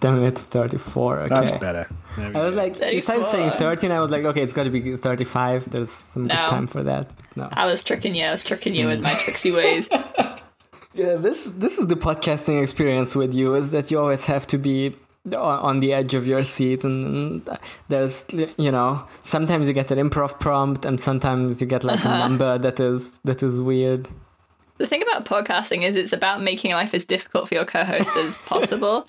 Damn it, 34. Okay. That's better. There we I was go. like, you started saying 13. I was like, okay, it's got to be 35. There's some No. good time for that. No. I was tricking you. I was tricking you with my hmm. tricksy ways. Yeah, this this is the podcasting experience with you is that you always have to be on on the edge of your seat and there's you know sometimes you get an improv prompt and sometimes you get like a uh-huh. number that is that is weird The thing about podcasting is it's about making life as difficult for your co-host as possible.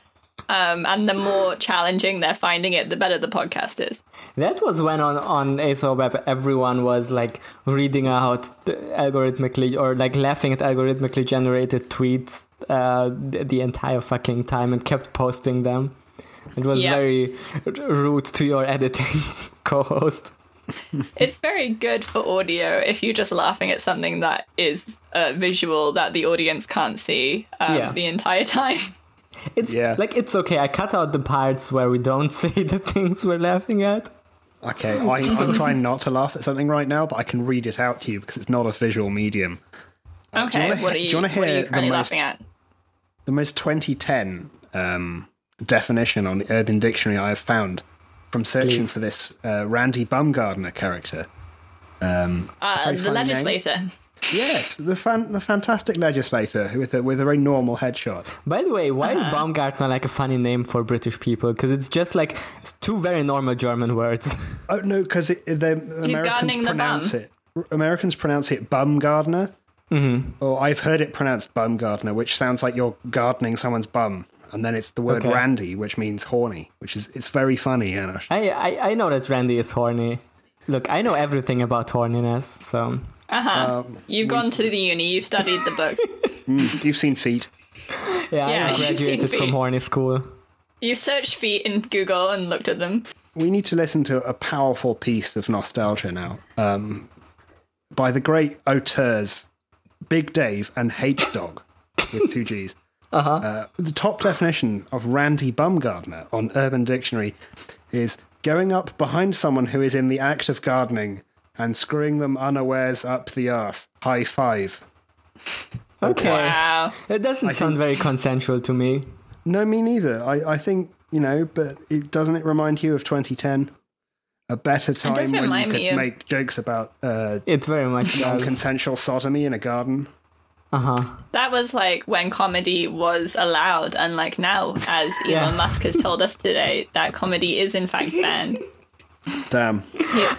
Um, and the more challenging they're finding it, the better the podcast is. that was when on on ASO web everyone was like reading out the algorithmically or like laughing at algorithmically generated tweets uh, the, the entire fucking time and kept posting them it was Yeah. very rude to your editing co-host It's very good for audio if you're just laughing at something that is uh, visual that the audience can't see um, Yeah. the entire time. It's Yeah. like it's okay. I cut out the parts where we don't say the things we're laughing at. Okay, I, I'm trying not to laugh at something right now, but I can read it out to you because it's not a visual medium. Okay, wanna what are you, do you wanna what are hear you the most- laughing at? The most 2010 um, definition on the Urban Dictionary I have found from searching Please. for this uh, Randy Bumgardner character. Um, Uh, the legislator. name. Legislator. Yes, the fan, the fantastic legislator with a, with a very normal headshot. By the way, why Uh-huh. is Baumgartner like a funny name for British people? Because it's just like it's two very normal German words. Oh no, because the Americans gardening the pronounce it. Americans pronounce it Bumgardner. Mm-hmm. Or I've heard it pronounced Bumgardner, which sounds like you're gardening someone's bum. And then it's the word Okay. Randy, which means horny, which is it's very funny, Janos. I, I I know that Randy is horny. Look, I know everything about horniness, so Uh-huh. you've gone to the uni, you've studied the books, You've seen feet. yeah, Yeah, I you've seen graduated from feet. horny school. you've searched feet in Google and looked at them. We need to listen to a powerful piece of nostalgia now um, by the great auteurs Big Dave and H Dog with two G's. Uh-huh. the top definition of Randy Bumgardner on Urban Dictionary is going up behind someone who is in the act of gardening and screwing them unawares up the arse. High five. Okay, Wow. it doesn't sound very consensual to me. No, me neither. I, I think, you know, but it doesn't it remind you of 2010? A better time when you could me of- make jokes about uh, It very much non-consensual sodomy in a garden. Uh huh. That was like when comedy was allowed, unlike now, as Elon Musk has told us today, that comedy is in fact banned. Damn.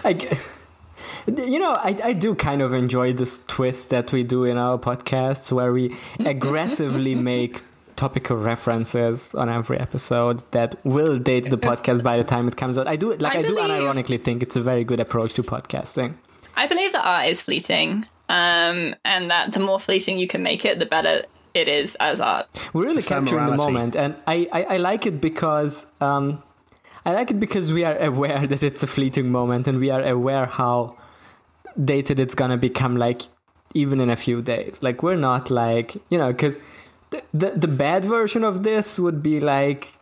I, g- you know, I, I do kind of enjoy this twist that we do in our podcasts where we aggressively make topical references on every episode that will date the podcast by the time it comes out. I do like I, I do believe- unironically think it's a very good approach to podcasting. I believe that art is fleeting, um, and that the more fleeting you can make it, the better it is as art. We're really capturing the moment, and I, I, I like it because um, I like it because we are aware that it's a fleeting moment, and we are aware how dated it's gonna become. Like even in a few days, like we're not like you know because the, the the bad version of this would be like.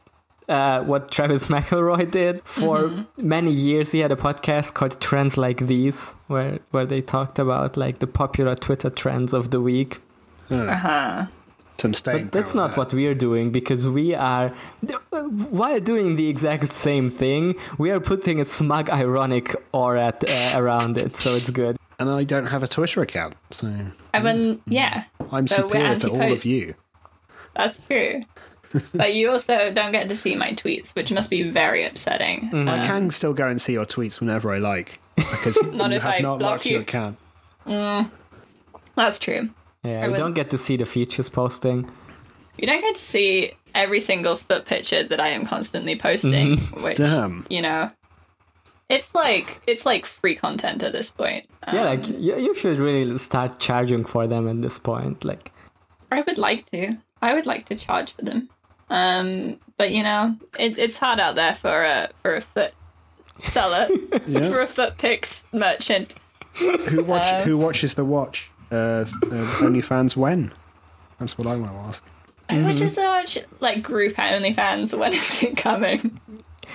Uh, what Travis McElroy did for many years, he had a podcast called "Trends Like These," where where they talked about like the popular Twitter trends of the week. Some staying But that's power not there. what we're doing because we are, while doing the exact same thing, we are putting a smug, ironic aura uh, around it, so it's good. And I don't have a Twitter account, so I mean, yeah, I'm So we're superior to all of you. that's true. but you also don't get to see my tweets, which must be very upsetting. Mm. I can still go and see your tweets whenever I like because Not you if have I not block locked your you. account. That's true. Yeah, I you don't get to see the features posting. You don't get to see every single foot picture that I am constantly posting, which Damn. you know, it's like it's like free content at this point. Yeah, Um, like you, you should really start charging for them at this point. Like, I would like to. I would like to charge for them. Um, but you know, it, it's hard out there for a for a foot seller, Yeah. for a foot pics merchant. Who watch? Um, who watches the watch? Uh, uh, OnlyFans when? That's what I want to ask. I is just watch like group OnlyFans. When is it coming?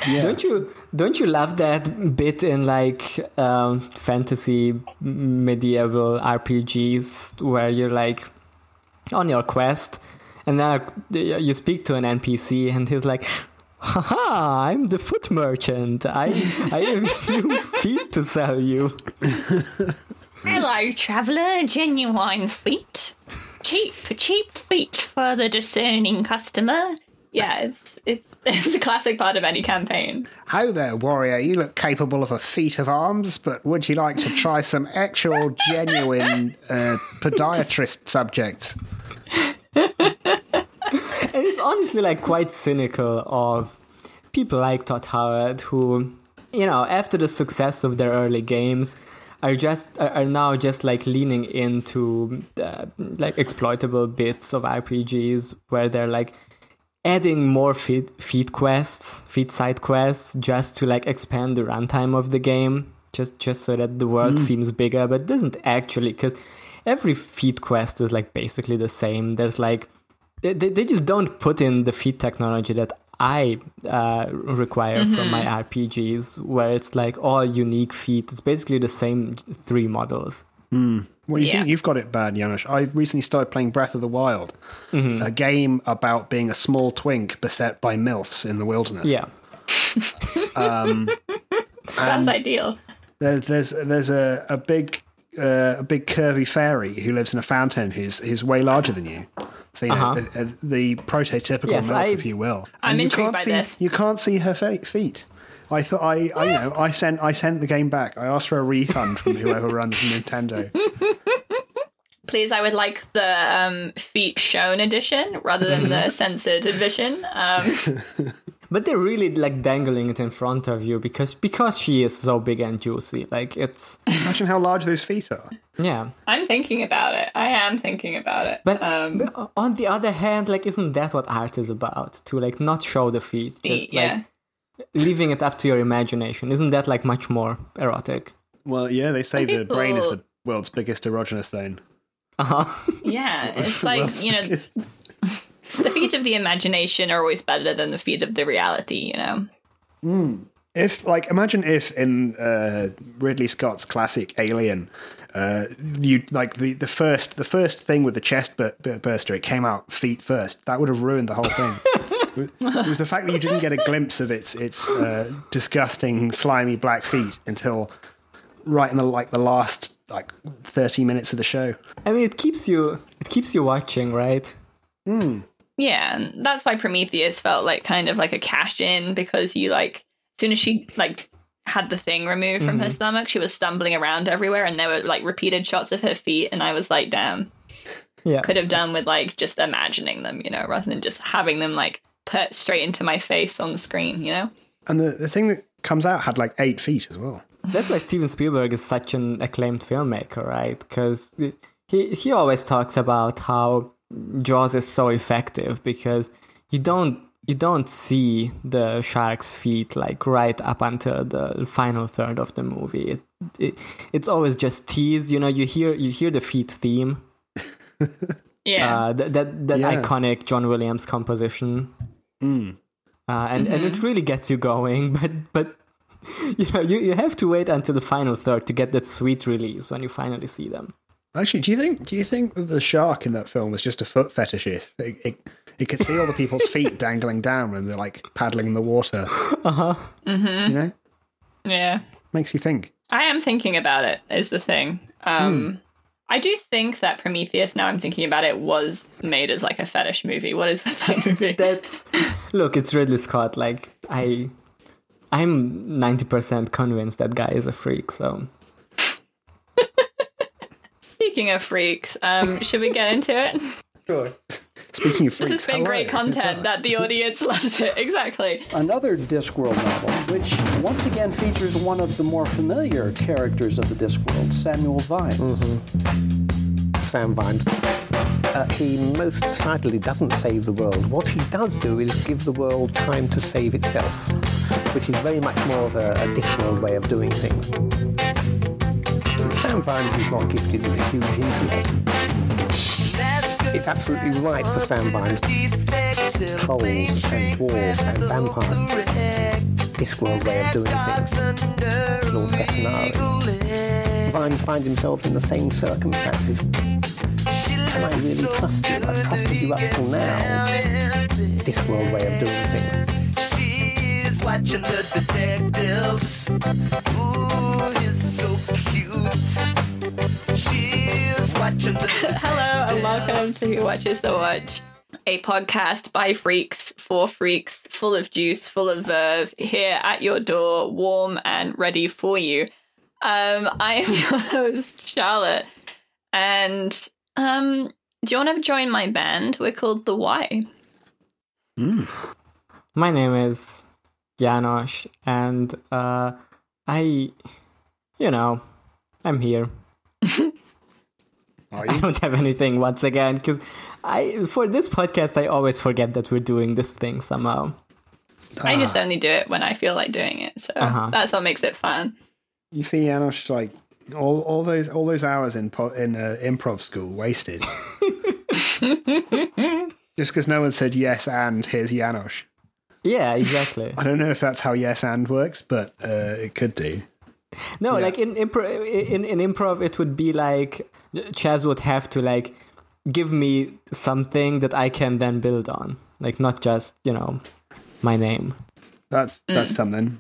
Yeah. don't you don't you love that bit in like um, fantasy medieval RPGs where you're like on your quest and then you speak to an NPC and he's like, Haha, I'm the foot merchant. I, I have new feet to sell you. Hello, traveller. Genuine feet. Cheap, cheap feet for the discerning customer. Yeah, it's it's it's a classic part of any campaign. How there, warrior? You look capable of a feat of arms, but would you like to try some actual, genuine uh, podiatrist subjects? And it's honestly like quite cynical of people like Todd Howard who, you know, after the success of their early games, are just are now just like leaning into uh, like exploitable bits of RPGs where they're like adding more feed feed quests, feed side quests, just to like expand the runtime of the game, just just so that the world seems bigger, but it doesn't actually because every feed quest is like basically the same. There's like they they just don't put in the feed technology that I uh, require from my RPGs, where it's like all unique feet. It's basically the same three models. Well, you Yeah. think you've got it bad, Janusz. I recently started playing Breath of the Wild, a game about being a small twink beset by MILFs in the wilderness. Yeah, That's ideal. There's there's there's a a big uh, a big curvy fairy who lives in a fountain who's who's way larger than you. So you Uh-huh. the, uh, the prototypical Yes, MILF, I- if you will. I'm And you intrigued can't by see, this. You can't see her fe- feet. I thought I, I you know I sent I sent the game back. I asked for a refund from whoever runs Nintendo. Please, I would like the um, feet shown edition rather than the censored edition. Um, but they're really like dangling it in front of you because because she is so big and juicy. Like it's Imagine how large those feet are. Yeah. I'm thinking about it. I am thinking about it. But, um, but on the other hand, like isn't that what art is about? To like not show the feet, just yeah. like leaving it up to your imagination. Isn't that like much more erotic? Well, yeah, they say Some the brain is the world's biggest erogenous zone. Uh-huh. Yeah, it's like you know, the feet of the imagination are always better than the feet of the reality. You know, If like imagine if in uh, Ridley Scott's classic Alien, uh, you like the, the first the first thing with the chest bur- bur- burster, it came out feet first. That would have ruined the whole thing. it was the fact that you didn't get a glimpse of its its uh, disgusting slimy black feet until right in the like the last like thirty minutes of the show. I mean, it keeps you it keeps you watching, right? yeah, and that's why Prometheus felt like kind of like a cash in because you like as soon as she like had the thing removed from her mm-hmm. stomach, she was stumbling around everywhere, and there were like repeated shots of her feet, and I was like, damn. Yeah. could have done with like just imagining them, you know, rather than just having them like put straight into my face on the screen, you know? And the, the thing that comes out had like eight feet as well. That's why Steven Spielberg is such an acclaimed filmmaker, right? Because he he always talks about how Jaws is so effective because you don't you don't see the shark's feet like right up until the final third of the movie. It, it it's always just teased. You know, you hear you hear the feet theme, Yeah. uh, that that, that Yeah. iconic John Williams composition. Uh, and, and it really gets you going, but but you know you, you have to wait until the final third to get that sweet release when you finally see them. Actually, do you think do you think the shark in that film was just a foot fetishist? It, it, it could see all the people's feet dangling down when they're like paddling in the water. Uh huh. Mm-hmm. You know, yeah. makes you think. I am thinking about it, is the thing. Um, I do think that Prometheus, now I'm thinking about it, was made as like a fetish movie. What is with that movie? That's look, it's Ridley Scott. Like I, I'm ninety percent convinced that guy is a freak. So Speaking of freaks, um, should we get into it? sure. Speaking of This has been great content that the audience loves it. Exactly. Another Discworld novel, which once again features one of the more familiar characters of the Discworld, Samuel Vimes. Sam Vimes. Uh, he most decidedly doesn't save the world. What he does do is give the world time to save itself, which is very much more of a, a Discworld way of doing things. Sam Vimes is not gifted with a huge intellect. It's absolutely right for Vimes. Trolls and dwarves and vampires. Discworld way of doing things. Lord Vetinari. Vimes finds himself in the same circumstances. Can I really trust you? I've trusted you up till now. Discworld way of doing things. watching the detectives. Ooh, he's so cute. She's watching the Hello and welcome to Who Watches the Watch, a podcast by freaks for freaks, full of juice, full of verve, here at your door, warm and ready for you. Um, I am your host, Charlotte, and um, do you want to join my band? We're called The Y. My name is Janos, and uh, I, you know, I'm here. Are I don't have anything once again because I for this podcast I always forget that we're doing this thing somehow. I just only do it when I feel like doing it, so Uh-huh. that's what makes it fun. You see, Janos, like all, all those all those hours in po- in uh, improv school wasted. Just because no one said yes and here's Janos. Yeah, exactly. I don't know if that's how yes and works, but uh, it could do. No, Yeah. like in improv, in in improv, it would be like Chaz would have to like give me something that I can then build on, like not just you know my name. That's that's Mm. something,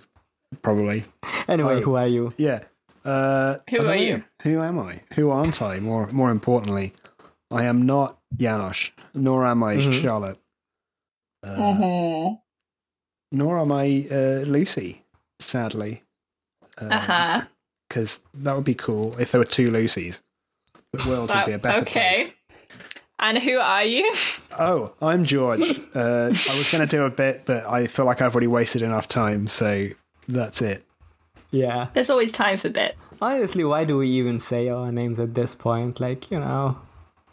probably. Anyway, Oh. who are you? Yeah. Uh, Who I don't are know. you? Who am I? Who aren't I? More more importantly, I am not Janos, nor am I Mhm. Charlotte, uh, Mm-hmm. nor am I uh, Lucy. Sadly, Uh huh. because that would be cool if there were two Lucys. The world would be a better place. okay. place. And who are you? Oh, I'm George. Uh, I was going to do a bit, but I feel like I've already wasted enough time, so that's it. Yeah. There's always time for bits. Honestly, why do we even say our names at this point? Like you know,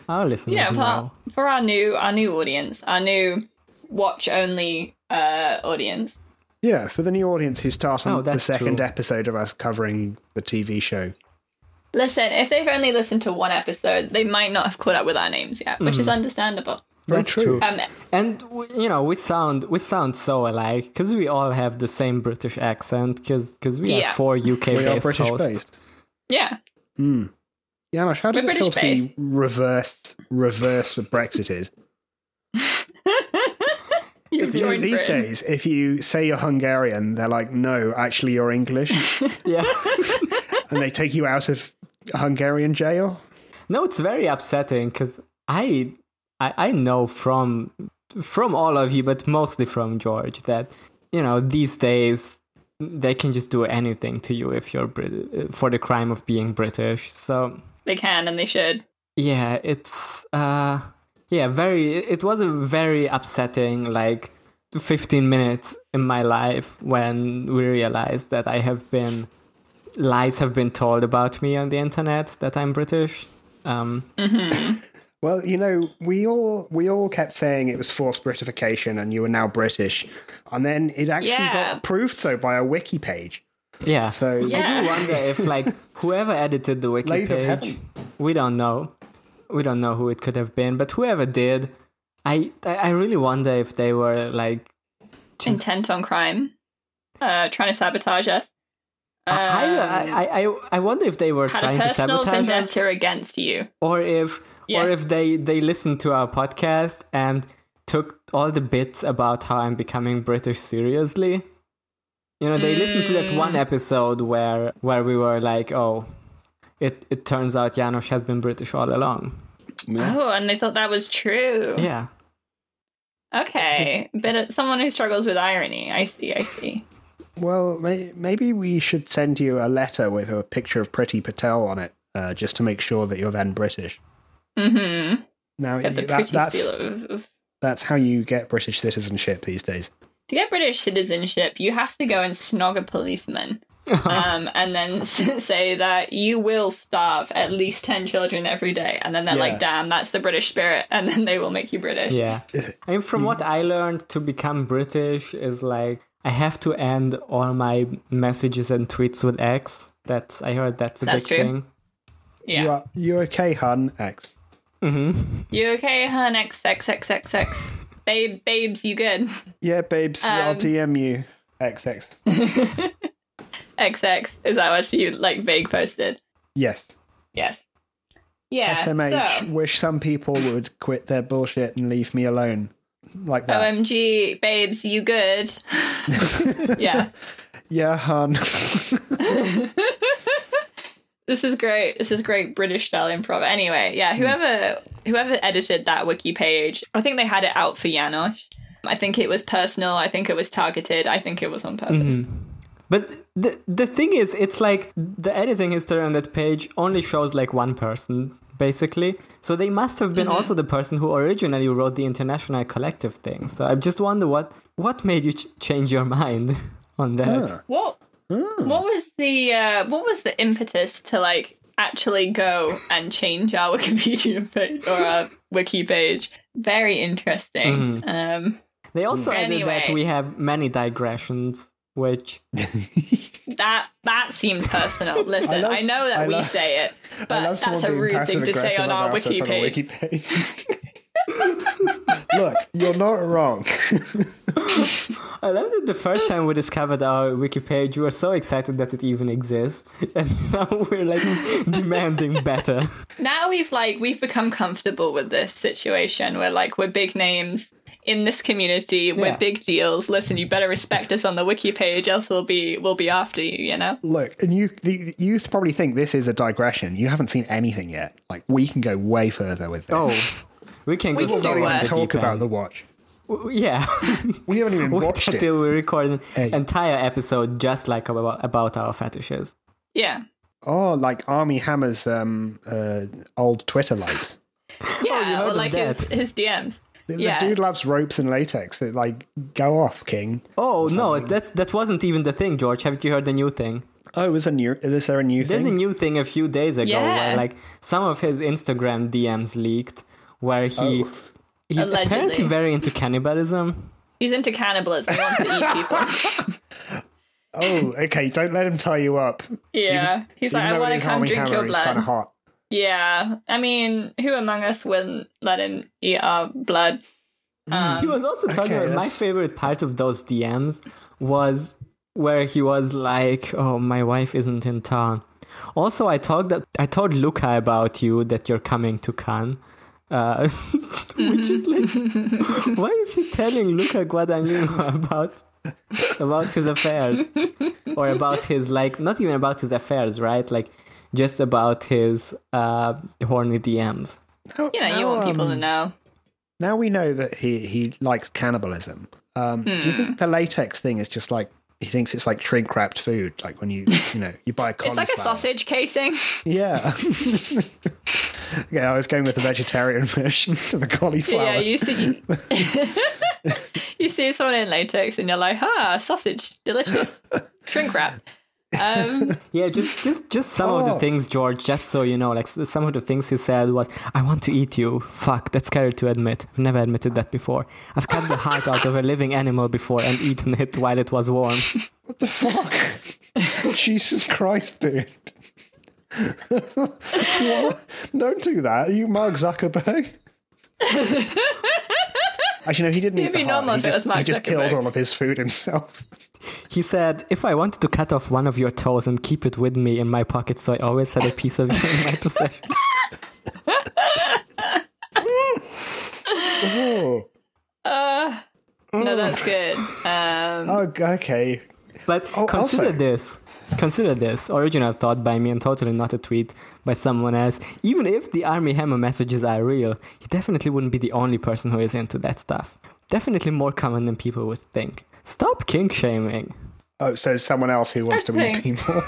our listeners Yeah, know. for, for our new our new audience, our new watch only uh audience. Yeah, for the new audience who start on Oh, the second true. episode of us covering the TV show. Listen, if they've only listened to one episode, they might not have caught up with our names yet, which is understandable. Very That's true. true. Um, And w- you know, we sound we sound so alike because we all have the same British accent because because we Yeah. have four UK We are based British hosts. based. yeah. Janosch, how does We're it feel British to be reverse reverse with Brexited? You've You know, these Britain. days, if you say you're Hungarian, they're like, no, actually you're English. Yeah. and they take you out of Hungarian jail. No, it's very upsetting because I, I I know from from all of you, but mostly from George, that you know these days they can just do anything to you if you're Brit- for the crime of being British. So They can and they should. yeah, it's uh yeah very. It was a very upsetting like 15 minutes in my life when we realized that I have been lies have been told about me on the internet that I'm British. Um, Well, you know, we all we all kept saying it was forced Britification and you were now British, and then it actually Yeah. got proved so by a wiki page. Yeah. So I do wonder if like whoever edited the wiki Lathe page, we don't know. We don't know who it could have been, but whoever did, I I I really wonder if they were like Intent on crime. Uh trying to sabotage us. I, Um, I, I, I I wonder if they were trying to personal sabotage us, vendetta against you. or if Yeah. or if they they listened to our podcast and took all the bits about how I'm becoming British seriously. You know, they listened to that Mm. one episode where where we were like, oh, it it turns out Janos has been British all along. Oh, and they thought that was true. Yeah. Okay. but someone who struggles with irony. I see, I see. Well, may, maybe we should send you a letter with a picture of Priti Patel on it, uh, just to make sure that you're then British. Mm-hmm. Now, Get that, that's of, of that's how you get British citizenship these days. to get British citizenship, you have to go and snog a policeman. um, and then say that you will starve at least 10 children every day. And then they're Yeah. like, damn, that's the British spirit. And then they will make you British. Yeah. I mean, from what I learned, to become British is like I have to end all my messages and tweets with X. That's I heard that's a That's big true. thing. Yeah. You are you okay, hun? X. You okay, hun? X, X, X, X, X. Babe, babes, you good? Yeah, babes, I'll Um, DM you. X X. X X. Is that what you, like, vague posted? Yes. Yes. Yeah. SMH. so- Wish some people would quit their bullshit and leave me alone. Like that. OMG, babes, you good? yeah. yeah, hun. This is great. This is great British style improv. Anyway, yeah, hmm. whoever whoever edited that wiki page, I think they had it out for Janosch. I think it was personal. I think it was targeted. I think it was on purpose. Mm-hmm. But the the thing is, it's like the editing history on that page only shows like one person, basically. So they must have been also the person who originally wrote the international collective thing. So I just wonder what what made you ch- change your mind on that. Huh. What what was the uh, what was the impetus to like actually go and change our Wikipedia page or our wiki page? Very interesting. Um, They also added that we have many digressions, which that that seemed personal. Listen, I, love- know that I we love- say it, but that's a rude thing to say on our wiki page. wiki page. Look, you're not wrong. I love that the first time we discovered our wiki page, we were so excited that it even exists, and now we're like demanding better. now we've like we've become comfortable with this situation where like we're big names in this community we're Yeah. big deals listen you better respect us on the wiki page else we'll be we'll be after you you know Look, and you the youth probably think this is a digression. You haven't seen anything yet. Like we can go way further with this. Oh, we can We go can so do off it. the talk deep about end. the watch. Yeah, We haven't even wait watched it. until we record an Hey. entire episode just like about, about our fetishes. yeah Oh, like Armie Hammer's um, uh, old Twitter likes. yeah heard or of like his, his dms The, the yeah dude loves ropes and latex. It, like, go off, King. Oh no, that's that wasn't even the thing, George. Haven't you heard the new thing? Oh, is a new? Is there a new There's a new thing a few days ago Yeah. where like some of his Instagram DMs leaked, where he Oh. he's Allegedly. apparently very into cannibalism. he's into cannibalism he wants to eat people oh, okay. Don't let him tie you up. yeah he's like Even i though want to is come Armie drink your blood kind of hot. Yeah i mean who among us wouldn't let him eat our blood he was also talking okay, about my favorite part of those DMs was where he was like, "Oh, my wife isn't in town." Also, I told that I told Luca about you that you're coming to Cannes. Uh, which is like, why is he telling Luca Guadagnino about about his affairs or about his like not even about his affairs, right? Like just about his uh, horny DMs. Now- you know you now, want people to um, know Now we know that he he likes cannibalism. Um, Do you Hmm. think the latex thing is just like he thinks it's like shrink wrapped food? Like when you you know you buy a it's like a sausage casing Yeah. yeah, I was going with the vegetarian version of a cauliflower. Yeah, you see, you see someone in latex, and you're like, "Ah, sausage, delicious, shrink wrap." Um, Yeah, just just just some of the Oh. things, George. Just so you know, like some of the things he said was, "I want to eat you." Fuck, that's scary to admit. I've never admitted that before. I've cut the heart out of a living animal before and eaten it while it was warm. What the fuck? Jesus Christ, dude. what? Don't do that. Are you Mark Zuckerberg? Actually, no, he didn't It'd eat the heart. He just, he just killed all of his food himself. He said, "If I wanted to cut off one of your toes and keep it with me in my pocket, so I always had a piece of you in my possession." Oh, no, that's good. Um, oh okay. But Oh, consider also- this. Consider this original thought by me and totally not a tweet by someone else. Even if the Armie Hammer messages are real, he definitely wouldn't be the only person who is into that stuff. Definitely more common than people would think. Stop kink shaming. Oh, so someone else who wants to eat think- people.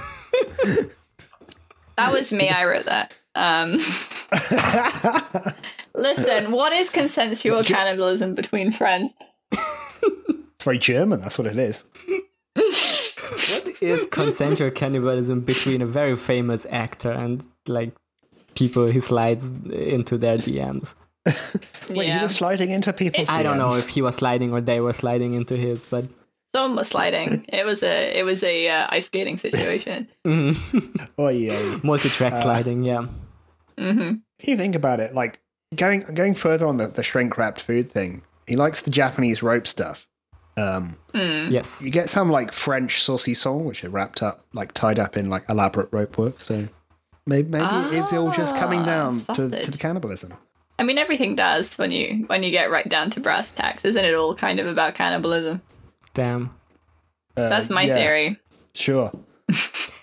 that was me. I wrote that. Um, listen, what is consensual cannibalism between friends? It's very German. That's what it is. What is consensual cannibalism between a very famous actor and like people he slides into their DMs? Wait, he yeah, was sliding into people's. I don't know if he was sliding or they were sliding into his, but someone was sliding. It was a it was a uh, ice skating situation. mm-hmm. Oh yeah. multi-track sliding, yeah. Mm-hmm. If you think about it, like going going further on the, the shrink wrapped food thing, he likes the Japanese rope stuff. Um, Yes. you get some like French saucisson, which are wrapped up, like tied up in like elaborate rope work. So maybe, maybe it's all just coming Ah, down to, to the cannibalism. I mean, everything does when you when you get right down to brass tacks, isn't it? All kind of about cannibalism. Damn. Uh, That's my yeah, theory. Sure.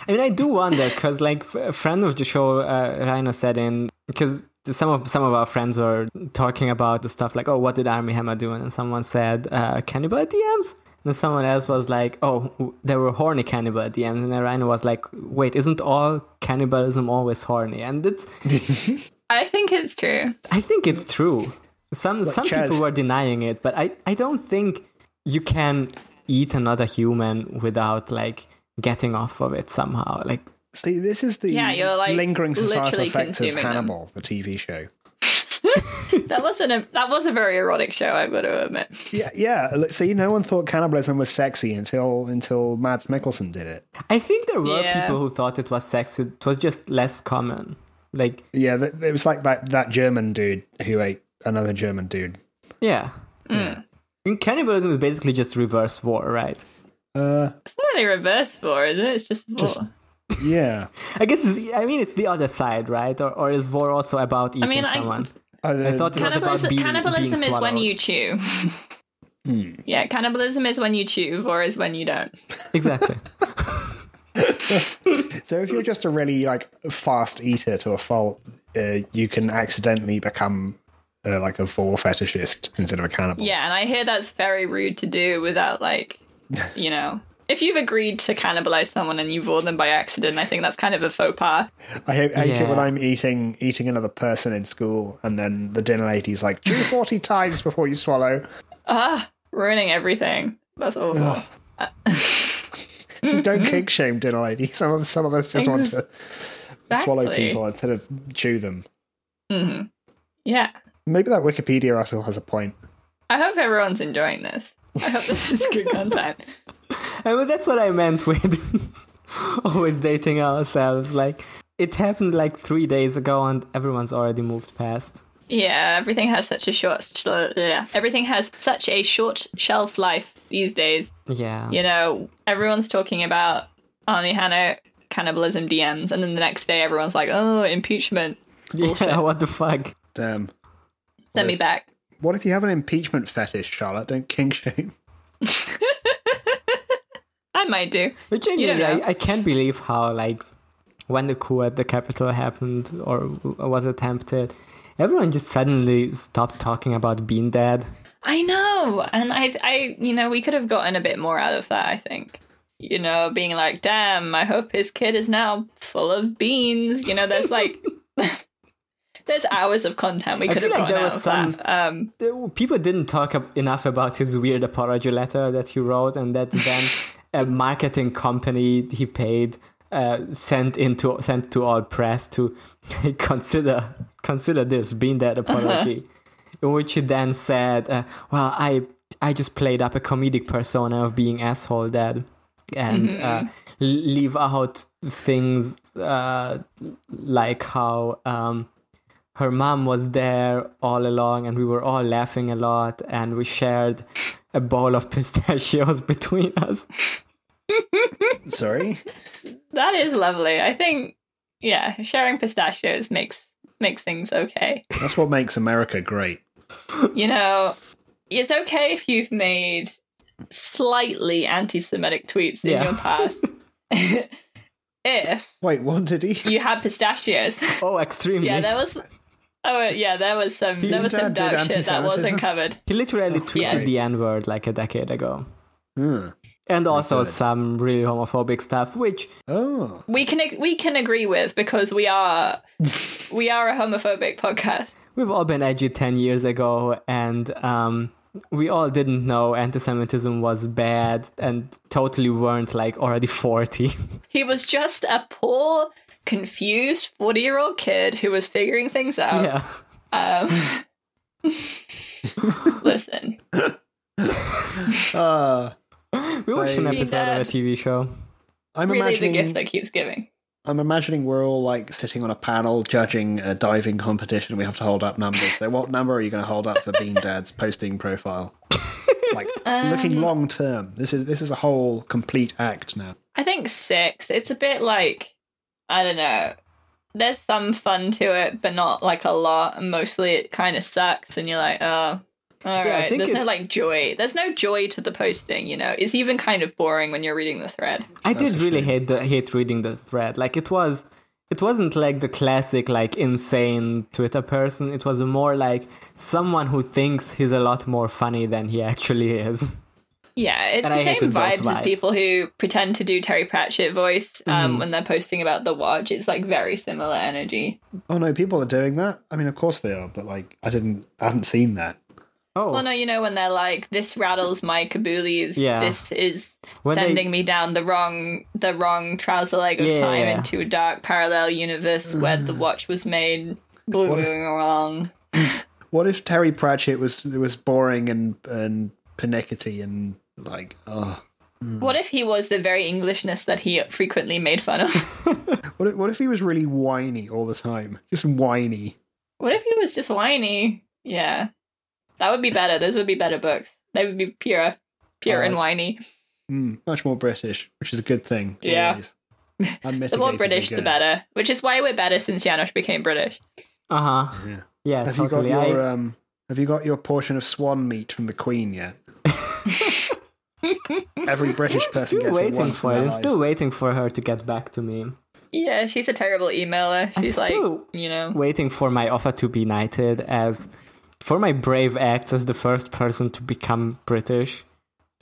I mean, I do wonder because, like, a friend of the show, uh, Raina, said in because some of some of our friends were talking about the stuff like, oh, what did Armie Hammer do? And someone said uh, cannibal DMs. And someone else was like, oh, w- there were horny cannibal DMs. And then Raina was like, wait, isn't all cannibalism always horny? And it's, I think it's true. I think it's true. Some some Chaz- people were denying it, but I, I don't think you can eat another human without like getting off of it somehow. Like See, this is the Yeah, you're, like, lingering societal literally effects of consuming them. Hannibal, the TV show. That wasn't a that was a very erotic show. I've got to admit. Yeah, yeah. look, See, no one thought cannibalism was sexy until until Mads Mikkelsen did it. I think there were Yeah. people who thought it was sexy. It was just less common. Like Yeah, it was like that that German dude who ate another German dude. yeah. And cannibalism is basically just reverse war, right? Uh, It's not really reverse war, is it? It's just war. Yeah. I guess it's, I mean it's the other side, right? Or or is war also about eating mean, I- someone? Uh, I thought it was about Cannibalism, being, cannibalism being is when you chew. Yeah, cannibalism is when you chew, war is when you don't. exactly. So if you're just a really like fast eater to a fault, uh, you can accidentally become uh, like a vore fetishist instead of a cannibal. Yeah, and I hear that's very rude to do without like, you know, if you've agreed to cannibalize someone and you've vore them by accident, I think that's kind of a faux pas. I hate, I hate it when I'm eating eating another person in school, and then the dinner lady's like, "Chew forty times before you swallow." Ah, ruining everything. That's awful. Don't kink shame dinner lady. Some of some of us just want to swallow people instead of chew them. Yeah. Maybe that Wikipedia article has a point. I hope everyone's enjoying this. I hope this is good content. I mean, that's what I meant with always dating ourselves. Like, it happened like three days ago, and everyone's already moved past. Yeah, everything has such a short. Yeah, everything has such a short shelf life these days. Yeah. You know, everyone's talking about Armie Hammer cannibalism DMs, and then the next day everyone's like, "Oh, impeachment." Yeah, what the fuck? Damn. Send me back. What if you have an impeachment fetish, Charlotte? Don't kink shame. I might do. But genuinely. I, I can't believe how, like, when the coup at the Capitol happened or was attempted, everyone just suddenly stopped talking about Bean Dad. I know, and I, I, you know, we could have gotten a bit more out of that. I think, you know, being like, "Damn, I hope his kid is now full of beans." You know, there's like, there's hours of content we could have like there was some- Um, There- People didn't talk enough about his weird apology letter that he wrote, and that then a marketing company he paid uh, sent into sent to all press to consider consider this being that apology, in which he then said, uh, "Well, I I just played up a comedic persona of being asshole dad." And uh, leave out things uh, like how um, her mom was there all along and we were all laughing a lot and we shared a bowl of pistachios between us. Sorry. that is lovely. I think, yeah, sharing pistachios makes makes things okay. That's what makes America great. you know, it's okay if you've made slightly anti-Semitic tweets in Yeah. your past. if Wait, what did he? you had pistachios. Oh, extremely. Yeah, there was. Oh yeah, there was some. He there was some did dark shit that wasn't covered. he literally tweeted Yeah. the N word like a decade ago. Hmm. And also some really homophobic stuff, which Oh, We can we can agree with because we are we are a homophobic podcast. we've all been edgy 10 years ago and um, we all didn't know anti-Semitism was bad and totally weren't like already 40. He was just a poor, confused forty year old kid who was figuring things out. yeah. Um, listen, uh, We watched an episode of a TV show. I'm really the imagining. gift that keeps giving. I'm imagining we're all like sitting on a panel judging a diving competition. We have to hold up numbers. So, what number are you going to hold up for Bean Dad's posting profile? Like looking long term. This is this is a whole complete act now. I think six. It's a bit like I don't know. there's some fun to it, but not like a lot. And mostly it kind of sucks, and you're like, oh, all I right. think There's no like joy. There's no joy to the posting. You know, it's even kind of boring when you're reading the thread. I did really hate the hate reading the thread. Like it was it wasn't like the classic like insane Twitter person. It was more like someone who thinks he's a lot more funny than he actually is. Yeah, it's And the I same hated vibes, as. People who pretend to do Terry Pratchett voice um, when they're posting about the watch. It's like very similar energy. Oh no, people are doing that. I mean, of course they are, but like, I didn't, I haven't seen that. Oh, Well, no, you know when they're like, "This rattles my caboolies. Yeah. This is When they- sending me down the wrong, the wrong trouser leg of Yeah, time yeah. into a dark parallel universe where the watch was made going wrong." What if Terry Pratchett was was boring and and pernickety and like, oh, What if he was the very Englishness that he frequently made fun of? what if, what if he was really whiny all the time, just whiny? what if he was just whiny? Yeah, that would be better. Those would be better books. They would be pure, pure and whiny. Mm, much more British, which is a good thing. Yeah. The more British, the better. Which is why we're better since Janos became British. uh huh. Yeah. Yeah, Have totally. you got your I, um? Have you got your portion of swan meat from the Queen yet? Every British I'm person still gets waiting once for it. I'm life. still waiting for her to get back to me. Yeah, she's a terrible emailer. I'm She's like, still you know, waiting for my offer to be knighted as for my brave acts as the first person to become British.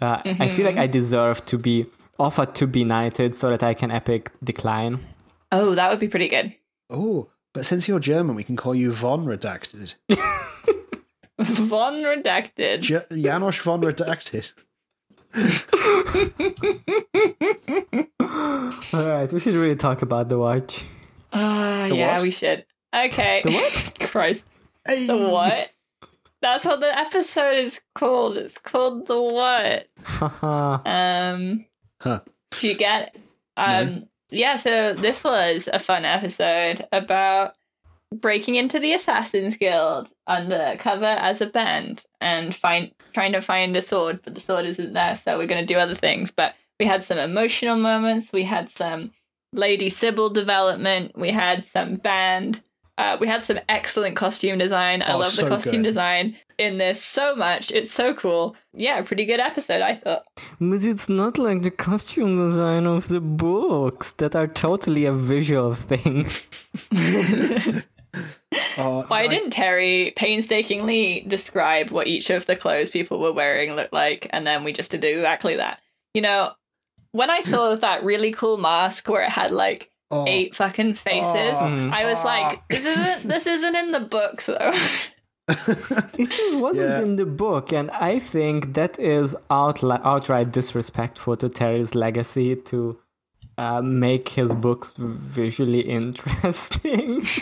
Uh, I feel like I deserve to be offered to be knighted so that I can epic decline. oh, that would be pretty good. Oh, but since you're German, we can call you von Redacted. Von redacted. J- Janosch von Redacted. All right, we should really talk about the watch. Ah, yeah, what? we should. Okay. The what? Christ. Hey. The what? That's what the episode is called. It's called the what? Haha. Um, Huh. do you get? it? Um, yeah. So this was a fun episode about breaking into the Assassin's Guild undercover as a band and find trying to find a sword, but the sword isn't there. So we're going to do other things. But we had some emotional moments. We had some Lady Sybil development. We had some band. Uh, we had some excellent costume design. I Oh, love the costume good. design in this so much. It's so cool. Yeah, pretty good episode, I thought. But it's not like the costume design of the books that are totally a visual thing. Oh, Why I- didn't Terry painstakingly describe what each of the clothes people were wearing looked like, and then we just did exactly that? You know, when I saw that really cool mask where it had like oh, eight fucking faces, Oh. Mm. I was ah. like, "This isn't this isn't in the book though." It just wasn't Yeah. in the book, and I think that is outli- outright disrespectful to Terry's legacy to uh, make his books visually interesting.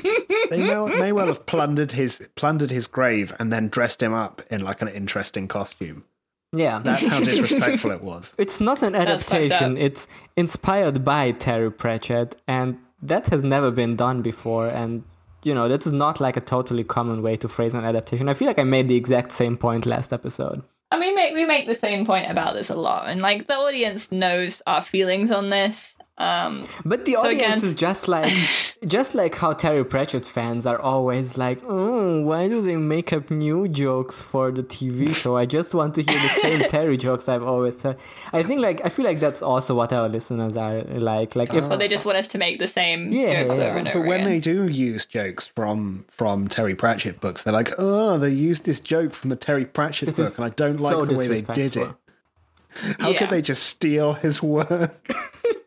They may, may well have plundered his plundered his grave and then dressed him up in like an interesting costume. yeah, That's how disrespectful it was. it's not an adaptation. It's inspired by Terry Pratchett, and that has never been done before. And you know, that is not like a totally common way to phrase an adaptation. I feel like I made the exact same point last episode. and we make we make the same point about this a lot, and like the audience knows our feelings on this. Um, But the So audience again- is just like, just like how Terry Pratchett fans are always like, oh, why do they make up new jokes for the TV show? I just want to hear the same Terry jokes I've always heard. I think like I feel like that's also what our listeners are like. Like if or they just want us to make the same Yeah, jokes yeah. over and But when again. they do use jokes from from Terry Pratchett books, they're like, "Oh, they used this joke from the Terry Pratchett It book, and I don't so like the way they did it." How Yeah. could they just steal his work?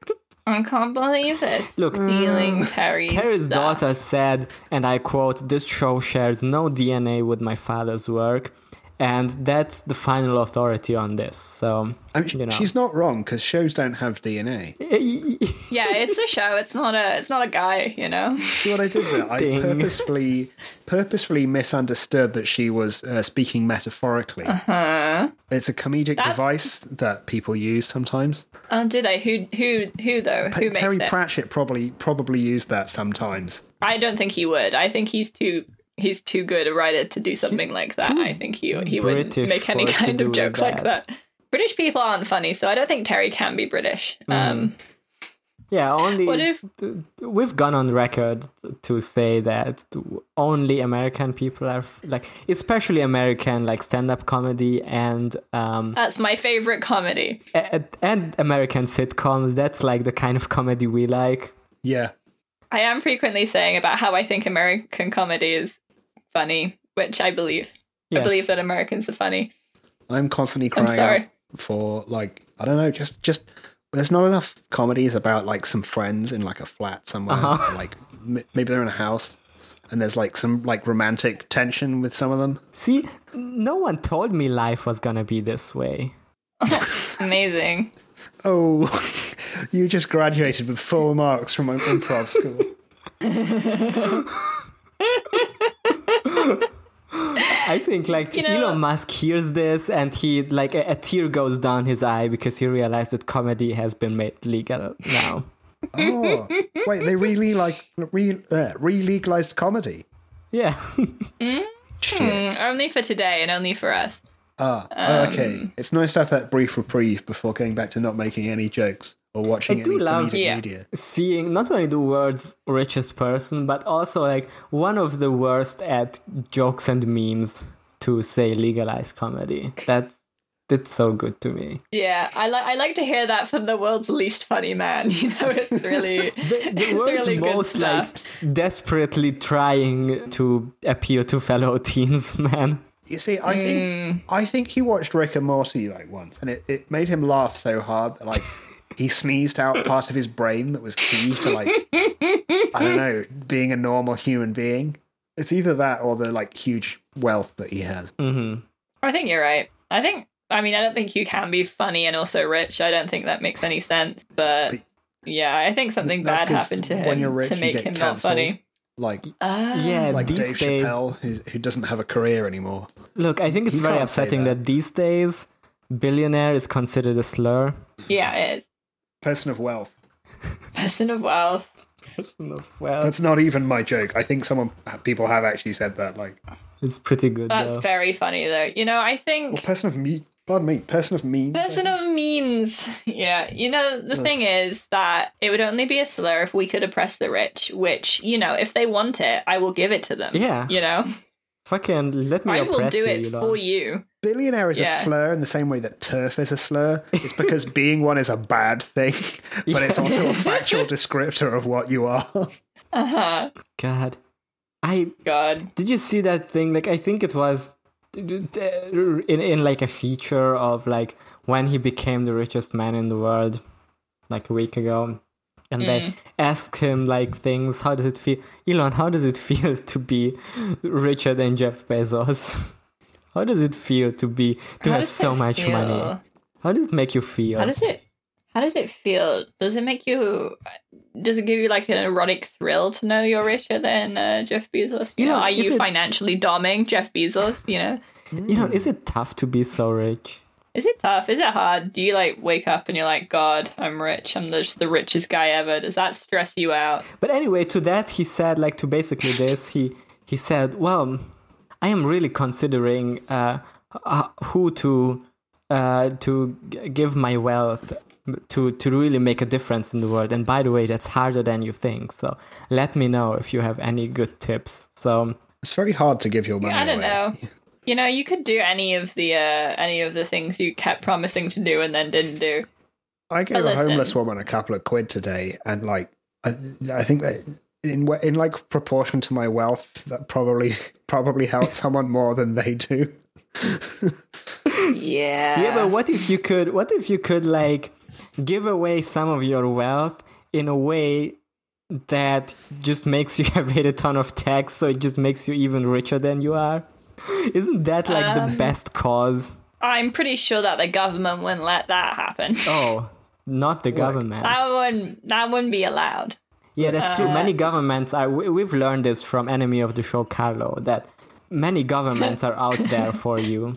I can't believe this. Look, stealing mm. Terry's Terry's stuff. daughter said, and I quote, "This show shares no DNA with my father's work." And that's the final authority on this. So, I mean, you know. she's not wrong because shows don't have DNA. Yeah, it's a show. It's not a. It's not a guy. You know. See what I did there? I Ding. purposefully purposefully misunderstood that she was uh, speaking metaphorically. Uh-huh. It's a comedic That's- device that people use sometimes. Oh, do they? Who? Who? Who though? Who makes Terry it? Pratchett probably probably used that sometimes. I don't think he would. I think he's too. He's too good a writer to do something He's like that. I think he he wouldn't make any for it to kind of joke like that. that. British people aren't funny, so I don't think Terry can be British. Mm. Um, Yeah, only What if- we've gone on record to say that only American people are f- like, especially American like stand-up comedy and um That's my favorite comedy. a- and American sitcoms. That's like the kind of comedy we like. Yeah. I am frequently saying about how I think American comedy is funny, which I believe. I believe that Americans are funny. I'm constantly I'm crying sorry. for like I don't know, just just there's not enough comedies about like some friends in like a flat somewhere, Uh-huh. like m- maybe they're in a house, and there's like some like romantic tension with some of them. See, no one told me life was gonna be this way. Amazing. Oh, you just graduated with full marks from an improv school. I think like You know- Elon Musk hears this and he like a, a tear goes down his eye because he realized that comedy has been made legal now. Oh, wait, they really like re uh, re-legalized comedy. yeah. Shit. Mm, only for today and only for us. Ah, Um, okay. It's nice to have that brief reprieve before going back to not making any jokes or watching I do any love- comedic Yeah. media. Seeing not only the world's richest person, but also like one of the worst at jokes and memes to say legalized comedy. That's that's so good to me. Yeah, I like I like to hear that from the world's least funny man. You know, it's really The it's world's really most stuff. like desperately trying to appeal to fellow teens, man. You see, I think mm. I think he watched Rick and Morty like once, and it, it made him laugh so hard that like he sneezed out part of his brain that was key to like I don't know being a normal human being. It's either that or the like huge wealth that he has. Mm-hmm. I think you're right. I think I mean I don't think you can be funny and also rich. I don't think that makes any sense. But But- yeah, I think something bad happened to him rich, to make get him not funny. Like Ah. Yeah, like these Dave days. Chappelle, who doesn't have a career anymore. Look, I think it's You very upsetting that. that. these days billionaire is considered a slur. Yeah, it is. Person of wealth. Person of wealth. Person of wealth. That's not even my joke. I think someone people have actually said that. Like, it's pretty good That's though. very funny though. You know, I think well, person of me. Pardon me. Person of means. Person of means. Yeah. You know, the thing is that it would only be a slur if we could oppress the rich, which, you know, if they want it, I will give it to them. Yeah. You know, Fucking let me I will do you, it you know. for you. Billionaire is Yeah. a slur in the same way that turf is a slur. It's because being one is a bad thing, but it's also a factual descriptor of what you are. Uh huh. God, I God. did you see that thing? Like, I think it was in in like a feature of like when he became the richest man in the world, like a week ago. And they asked him like things. How does it feel, Elon? How does it feel to be richer than Jeff Bezos? How does it feel to be to How have so much feel? money? How does it make you feel? How does it? How does it feel? Does it make you? Does it give you like an erotic thrill to know you're richer than uh, Jeff Bezos? You You know, know, are you it- financially doming Jeff Bezos? You know, You know, is it tough to be so rich? is it tough? Is it hard? Do you like wake up and you're like, God, I'm rich. I'm just the richest guy ever. Does that stress you out? But anyway, to that he said, like to basically this, he he said, "Well, I am really considering uh, uh, who to uh, to give my wealth to to really make a difference in the world. And by the way, that's harder than you think. So let me know if you have any good tips." So It's very hard to give your money I don't away. know. You know, you could do any of the uh, any of the things you kept promising to do and then didn't do. I gave But a homeless woman a couple of quid today, and like, I, I think that in in like proportion to my wealth, that probably probably helped someone more than they do. Yeah. yeah, but what if you could? What if you could like give away some of your wealth in a way that just makes you evade a ton of tax, so it just makes you even richer than you are? Isn't that like Um, the best cause? I'm pretty sure that the government wouldn't let that happen. Oh, not the government. That wouldn't that wouldn't be allowed. Yeah, that's true. Uh, Many governments are. We, we've learned this from enemy of the show, Carlo, that many governments are out there for you,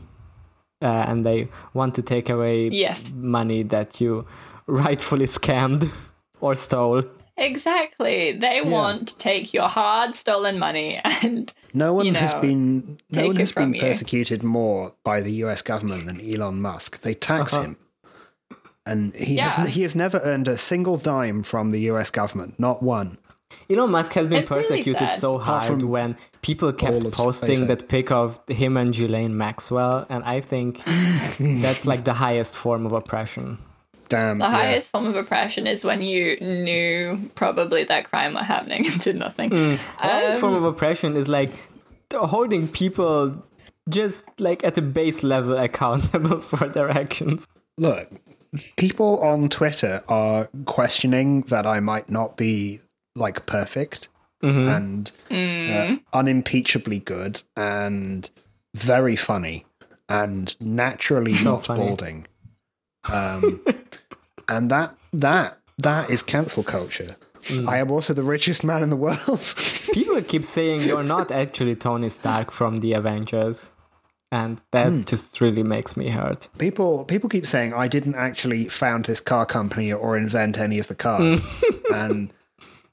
uh, and they want to take away Yes. money that you rightfully scammed or stole. Exactly. They want to take your hard stolen money and No one You has been no one has been from you. persecuted more by the U.S. government than Elon Musk. They tax Uh-huh. him. And he Yeah. has he has never earned a single dime from the U.S. government, not one. Elon Musk has been It's persecuted sad. so hard from when people kept posting that pic of him and Ghislaine Maxwell, and I think that's like the highest form of oppression. Damn. The yeah. highest form of oppression is when you knew probably that crime was happening and did nothing. The highest form Um, of oppression is like holding people just like at a base level accountable for their actions. Look, people on Twitter are questioning that I might not be like perfect and uh, unimpeachably good and very funny and naturally So not funny. balding. Um, and that that that is cancel culture. I am also the richest man in the world. People keep saying you're not actually Tony Stark from the Avengers, and that Hmm. just really makes me hurt. people people keep saying I didn't actually found this car company or invent any of the cars, and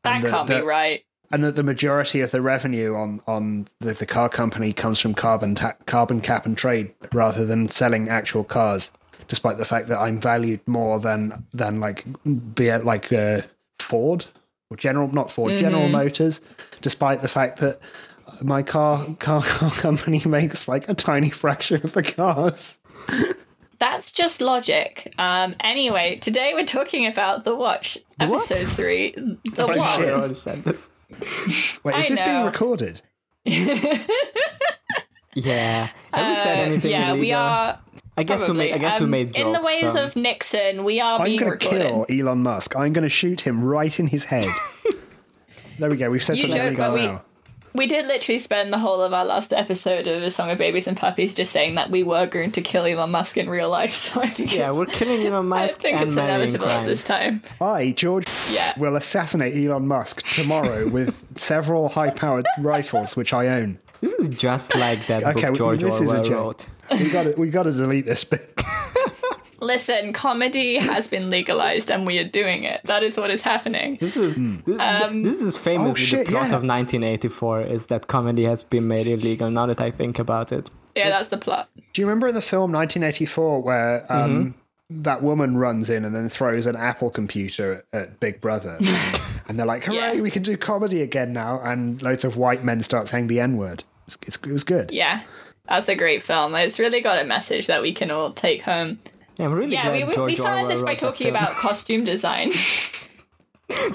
that the- can't the- be right. and that the majority of the revenue on on the, the car company comes from carbon ta- carbon cap and trade rather than selling actual cars. Despite the fact that I'm valued more than than like be it like uh, Ford or General not Ford General Motors, despite the fact that my car car car company makes like a tiny fraction of the cars. That's just logic. Um, anyway, today we're talking about The Watch, What? episode three. The Oh, Watch. shit. I already said this. Wait, is I this being recorded? Yeah. Have we said Uh, anything yeah, we are. I guess Probably. we made. I guess we Um, made jokes. In the ways so- of Nixon, we are I'm going to kill Elon Musk. I'm going to shoot him right in his head. there we go. We've said You something joke, illegal we- now. We did literally spend the whole of our last episode of A Song of Babies and Puppies just saying that we were going to kill Elon Musk in real life. So I think Yeah, it's, we're killing Elon Musk. I Musk think and it's marrying inevitable at this time. I, George, Yeah. will assassinate Elon Musk tomorrow with several high-powered rifles, which I own. This is just like that Okay, book George this is a Orwell joke. wrote. We got to we got to delete this bit. Listen, comedy has been legalized and we are doing it. That is what is happening. This is this, Um, this is famously Oh, shit, the plot yeah. of 1984 is that comedy has been made illegal. Now that I think about it, Yeah, that's the plot. Do you remember in the film 1984 where um, that woman runs in and then throws an Apple computer at, at Big Brother, and they're like, "Hooray, Yeah. we can do comedy again now!" And loads of white men start saying the N word. It's, it's, it was good. Yeah, that's a great film. It's really got a message that we can all take home. Yeah, I'm really Yeah, glad we, we, George we started Orwell this by talking about costume design.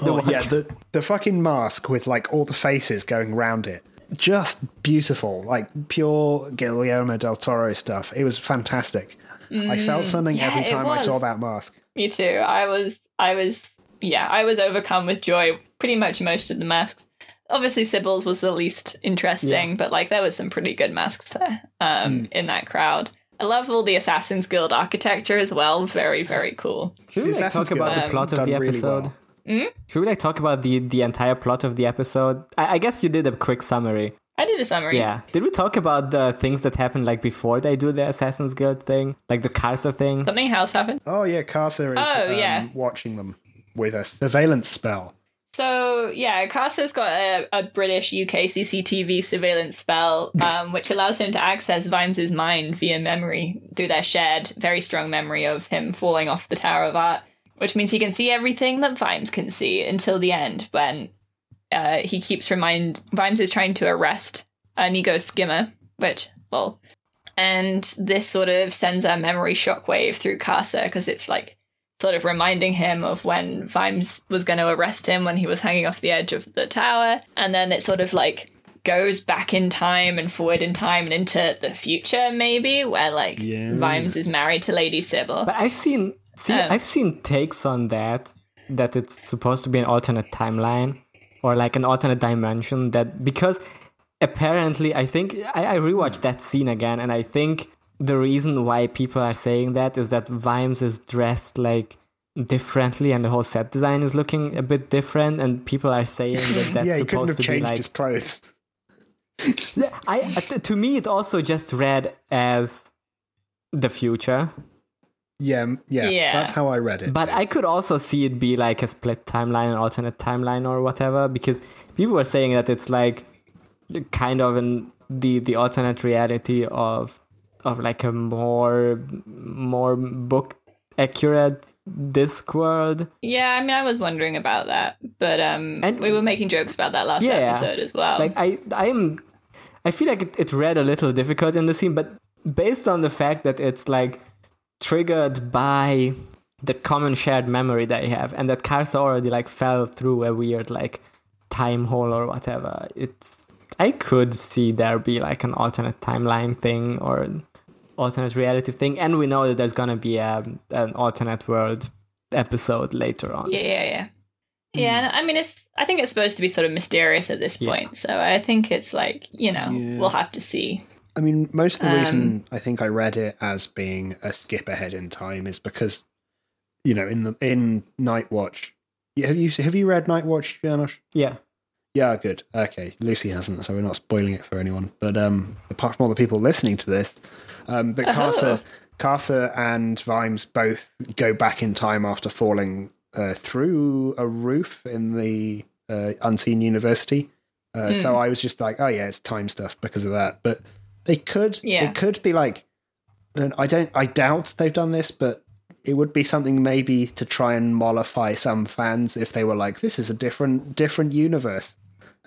Oh, yeah, the the fucking mask with like all the faces going around it. Just beautiful, like pure Guillermo del Toro stuff. It was fantastic. I felt something Mm, yeah, every time I saw that mask. Me too. I was, I was, yeah, I was overcome with joy. Pretty much most of the masks. Obviously, Sybil's was the least interesting, but like there was some pretty good masks there um, Hmm. in that crowd. I love all the Assassin's Guild architecture as well. Very, very cool. Should we like, Assassin's talk about Guild the plot of done the really episode? well. Hmm? Should we like talk about the the entire plot of the episode? I, I guess you did a quick summary. I did a summary. Yeah. Did we talk about the things that happened like before they do the Assassin's Guild thing, like the Carcer thing? Something else happened. Oh yeah, Carcer is Oh, um, yeah. watching them with a surveillance spell. So yeah, Carcer's got a, a British UK CCTV surveillance spell, um, which allows him to access Vimes's mind via memory through their shared, very strong memory of him falling off the Tower of Art. Which means he can see everything that Vimes can see until the end, when uh, he keeps remind Vimes is trying to arrest Inigo Skimmer, which well, and this sort of sends a memory shockwave through Casa because it's like sort of reminding him of when Vimes was going to arrest him when he was hanging off the edge of the tower. And then it sort of like goes back in time and forward in time and into the future, maybe, where like Yeah. Vimes is married to Lady Sybil. But I've seen see Um, I've seen takes on that that it's supposed to be an alternate timeline or like an alternate dimension that because apparently I think I, I rewatched that scene again and I think the reason why people are saying that is that Vimes is dressed like differently and the whole set design is looking a bit different and people are saying that that's yeah, supposed have to be like his clothes. I uh, to me it also just read as the future Yeah, yeah, Yeah. that's how I read it. But I could also see it be like a split timeline, an alternate timeline, or whatever, because people were saying that it's like kind of in the the alternate reality of of like a more more book accurate Discworld. Yeah, I mean, I was wondering about that, but um, And- we were making jokes about that last Yeah. episode as well. Like I, I am, I feel like it, it read a little difficult in the scene, but based on the fact that it's like triggered by the common shared memory they have, and that Carcer already like fell through a weird like time hole or whatever. It's I could see there be like an alternate timeline thing or alternate reality thing, and we know that there's gonna be a, an alternate world episode later on. yeah, yeah, yeah. Yeah, I mean, it's. I think it's supposed to be sort of mysterious at this Yeah. point, so I think it's like you know Yeah. we'll have to see. I mean, most of the Um, reason I think I read it as being a skip ahead in time is because, you know, in the in Night Watch, have you have you read Night Watch, Janusz? Yeah. Yeah, good. Okay, Lucy hasn't, so we're not spoiling it for anyone. But um, apart from all the people listening to this, um, but Carcer and Vimes both go back in time after falling uh, through a roof in the uh, unseen university. Uh, So I was just like, oh yeah, it's time stuff because of that. But they could, Yeah. it could be like, and I don't, I doubt they've done this, but it would be something maybe to try and mollify some fans if they were like, this is a different, different universe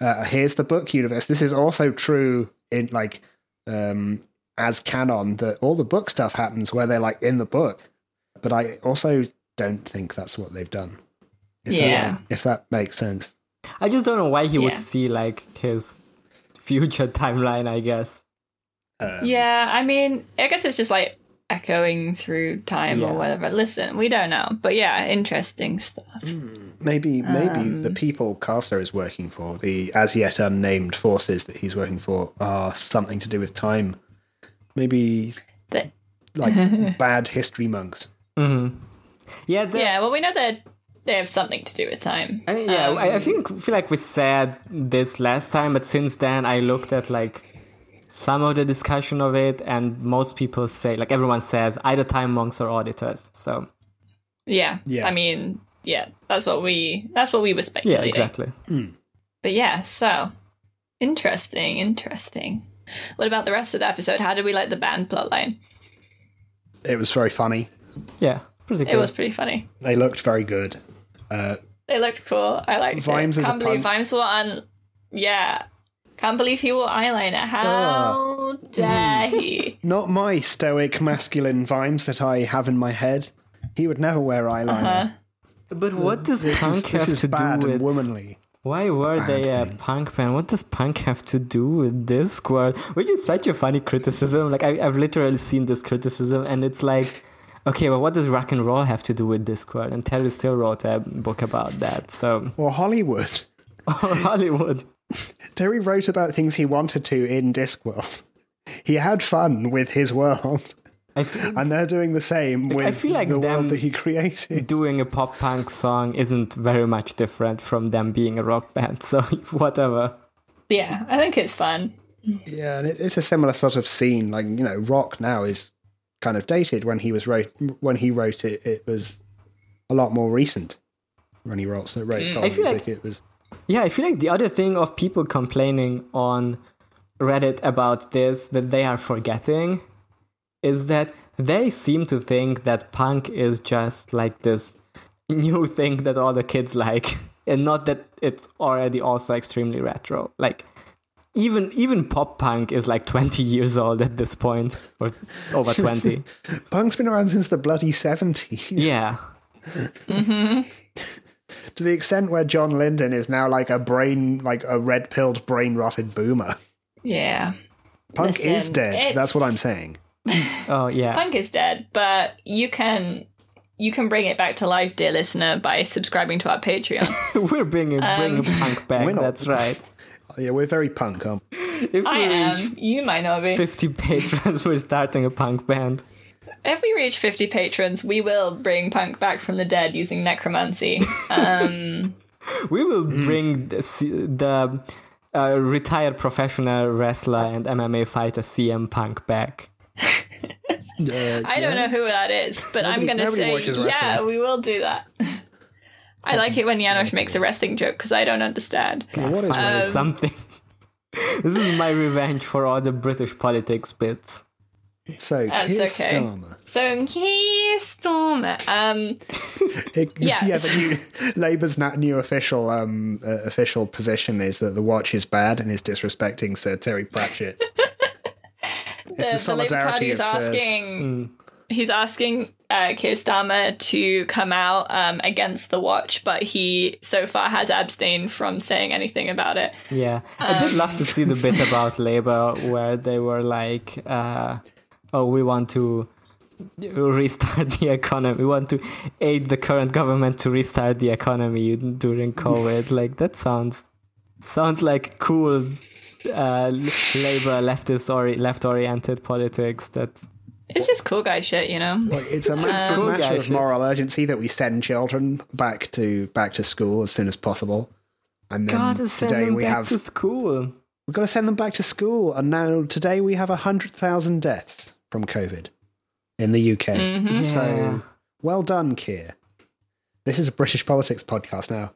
uh, here's the book universe. This is also true in like um, as canon that all the book stuff happens where they're like in the book. But I also don't think that's what they've done. If Yeah. that, if that makes sense. I just don't know why he Yeah. would see like his future timeline, I guess. Um, Yeah, I mean, I guess it's just like echoing through time Yeah. or whatever. Listen, we don't know, but yeah, interesting stuff. Maybe maybe the people Carcer is working for, the as yet unnamed forces that he's working for, are something to do with time. Maybe That like bad history monks. hmm Yeah, yeah, well, we know that they have something to do with time. I mean, yeah, Um, I, I think feel like we said this last time, but since then I looked at like some of the discussion of it, and most people say, like everyone says, either time monks or auditors. So Yeah, Yeah. I mean, yeah, that's what we that's what we were speculating. yeah, speculating. exactly. But yeah, so interesting, interesting. What about the rest of the episode? How did we like the band plotline? It was very funny. Yeah, pretty good. It was pretty funny. They looked very good. Uh, They looked cool. I liked it. Vimes it. is a Can't believe punk. Vimes wore on. Yeah, can't believe he wore eyeliner. How dare he? Not my stoic masculine vibes that I have in my head. He would never wear eyeliner. But what does This is, punk this have is to bad do and with? womanly. Why were they a punk band? What does punk have to do with Discworld? Which is such a funny criticism. Like I, I've literally seen this criticism, and it's like, okay, but what does rock and roll have to do with Discworld? And Terry still wrote a book about that. So Or Hollywood. or Hollywood. Terry wrote about things he wanted to in Discworld. He had fun with his world, feel and they're doing the same with I feel like the world that he created. doing a pop punk song isn't very much different from them being a rock band. So whatever. Yeah, I think it's fun. Yeah, and it, it's a similar sort of scene. Like you know, rock now is kind of dated. When he was wrote when he wrote it, it was a lot more recent. When he wrote, so wrote song I feel music, like- it was Yeah, I feel like the other thing of people complaining on Reddit about this that they are forgetting is that they seem to think that punk is just like this new thing that all the kids like and not that it's already also extremely retro. Like even even pop punk is like 20 years old at this point or over 20. punk's been around since the bloody seventies. yeah. to the extent where John Lydon is now like a brain, like a red pilled, brain rotted boomer. Yeah, Punk is dead. That's what I'm saying. Oh yeah. punk is dead, but you can you can bring it back to life, dear listener, by subscribing to our Patreon. We're bringing bringing punk back. We're not- That's right. Oh, yeah, we're very punk. Um, If I we am. reach You might not be. 50 patrons, we're starting a punk band. If we reach 50 patrons, we will bring punk back from the dead using necromancy. Um, We will Hmm. bring the, the uh, retired professional wrestler and MMA fighter CM Punk back. I don't know who that is, but I'm going to say, yeah, we will do that. I like it when Janusz makes a wrestling joke because I don't understand. what is Finally, Um, something. this is my revenge for all the British politics bits. So, That's Keir okay. Starmer. So Keir Starmer. Um, It- Yeah. yeah. The new, Labour's na- new official um, uh, official position is that the watch is bad and is disrespecting Sir Terry Pratchett. The, the the Labour solidarity Party is asking. He's asking uh, Keir Starmer to come out um, against the watch, but he so far has abstained from saying anything about it. Yeah, I did love to see the bit about Labour where they were like, uh, "Oh, we want to restart the economy. We want to aid the current government to restart the economy during COVID." like that sounds sounds like cool uh, Labour leftist or left oriented politics. That It's just cool guy shit, you know. Like, it's a matter, cool matter of shit. moral urgency that we send children back to back to school as soon as possible. And then God, send today them we back have to school. we've got to send them back to school. And now today we have hundred thousand deaths from COVID in the UK. Mm-hmm. Yeah. So well done, Keir. This is a British politics podcast now.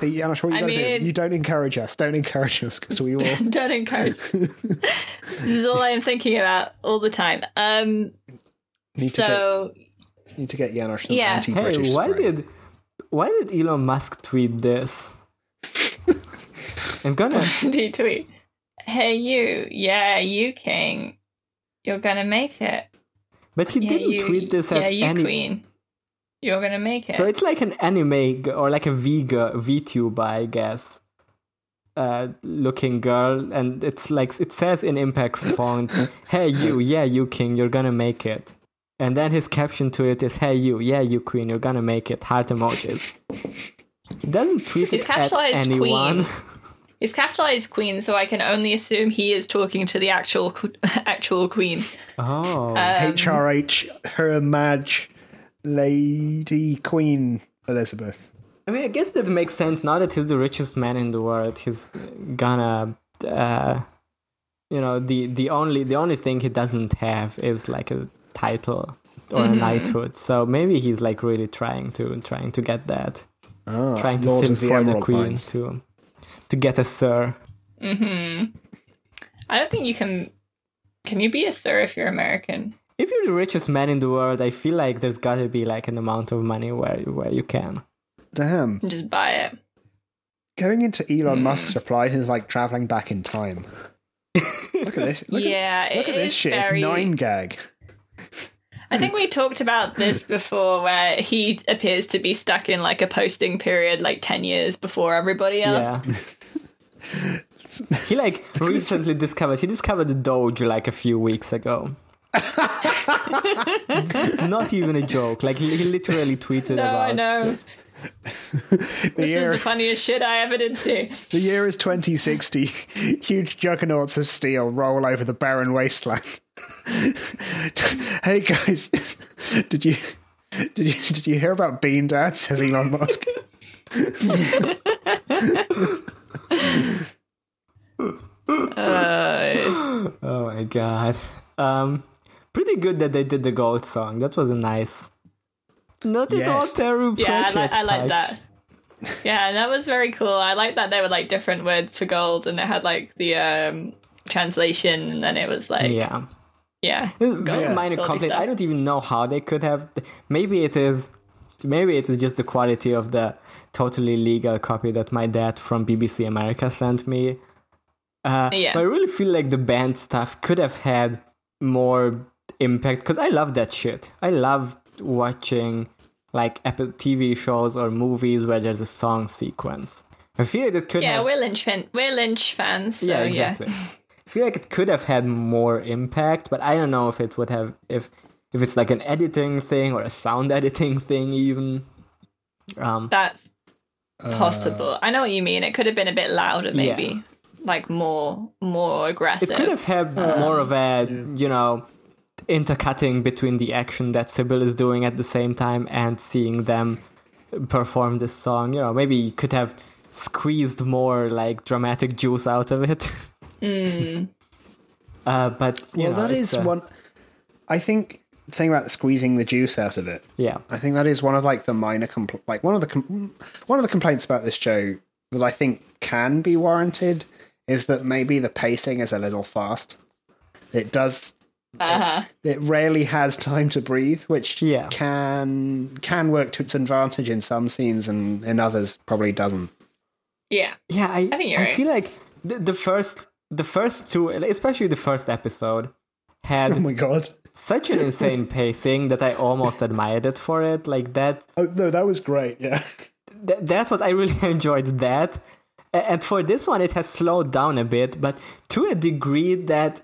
Hey, Janusz, what you I gotta mean- do? You don't encourage us. Don't encourage us because we all. Don't encourage. this is all I'm thinking about all the time. Um, Need to get, need to get Janusz some Yeah. anti-British Hey, why spray. did why did Elon Musk tweet this? I'm gonna should he tweet? Hey you, yeah, you king, you're gonna make it. But he Yeah, didn't you, tweet this yeah, at you any. queen, you're gonna make it. So it's like an anime g- or like a Vga VTuber, I guess. Uh, looking girl, and it's like it says in impact font, "Hey you, yeah you king, you're gonna make it." And then his caption to it is, "Hey you, yeah you queen, you're gonna make it." Heart emojis. He doesn't tweet He's it at anyone. queen. He's capitalized queen, so I can only assume he is talking to the actual actual queen. Oh, Um, HRH, Her Maj, Lady Queen Elizabeth. I mean, I guess that makes sense. Now that he's the richest man in the world, he's gonna, uh, you know, the the only the only thing he doesn't have is like a title or Mm-hmm. a knighthood. So maybe he's like really trying to trying to get that, Ah, trying to Lord sim the for the queen Mines. to to get a sir. Mhm. I don't think you can. Can you be a sir if you're American? If you're the richest man in the world, I feel like there's got to be like an amount of money where where you can. Damn. Just buy it. Going into. Elon mm. Musk's replies is like traveling back in time. Look at this. Look yeah, at, look it at this is shit. very. It's nine gag. I think we talked about this before, where he appears to be stuck in like a posting period, like ten years before everybody else. Yeah. he like recently discovered he discovered the Doge like a few weeks ago. Not even a joke. Like he he literally tweeted No, about I know. it. The This year, is the funniest shit I ever did see. the year is 2060. Huge juggernauts of steel roll over the barren wasteland. hey guys, did you did you did you hear about Bean Dad? Says Elon Musk. Uh, Oh my god. Um pretty good that they did the gold song. That was a nice not at all Yes. terrible. yeah, I, li- I like that. Yeah, that was very cool. I like that they were like different words for gold, and they had like the um translation, and then it was like yeah, yeah. Very Yeah. minor Goldie complaint. I don't even know how they could have. Maybe it is. Maybe it is just the quality of the totally legal copy that my dad from BBC America sent me. Uh, Yeah. But I really feel like the band stuff could have had more impact because I love that shit. I love watching like epi- TV shows or movies where there's a song sequence. I feel like it could yeah. have We're Lynch fan- we're Lynch fans, so yeah, yeah, exactly. I feel like it could have had more impact, but I don't know if it would have if if it's like an editing thing or a sound editing thing even. Um, That's possible. I know what you mean. It could have been a bit louder, maybe, like more more aggressive. it could have had more of a you know intercutting between the action that Sybil is doing at the same time and seeing them perform this song. You know, maybe you could have squeezed more like dramatic juice out of it. Uh, but you Well, know, that it's, is uh, one. I think saying about squeezing the juice out of it. Yeah, I think that is one of like the minor compl- like one of the com- one of the complaints about this show that I think can be warranted is that maybe the pacing is a little fast. It does Uh-huh. it rarely has time to breathe, which Yeah. can can work to its advantage in some scenes and in others probably doesn't. Yeah. Yeah, I, think you're I right. feel like the, the first the first two, especially the first episode, had Oh my god! such an insane pacing that I almost admired it for it. Like that, Oh no, that was great. Yeah, th- that was I really enjoyed that. And for this one, it has slowed down a bit, but to a degree that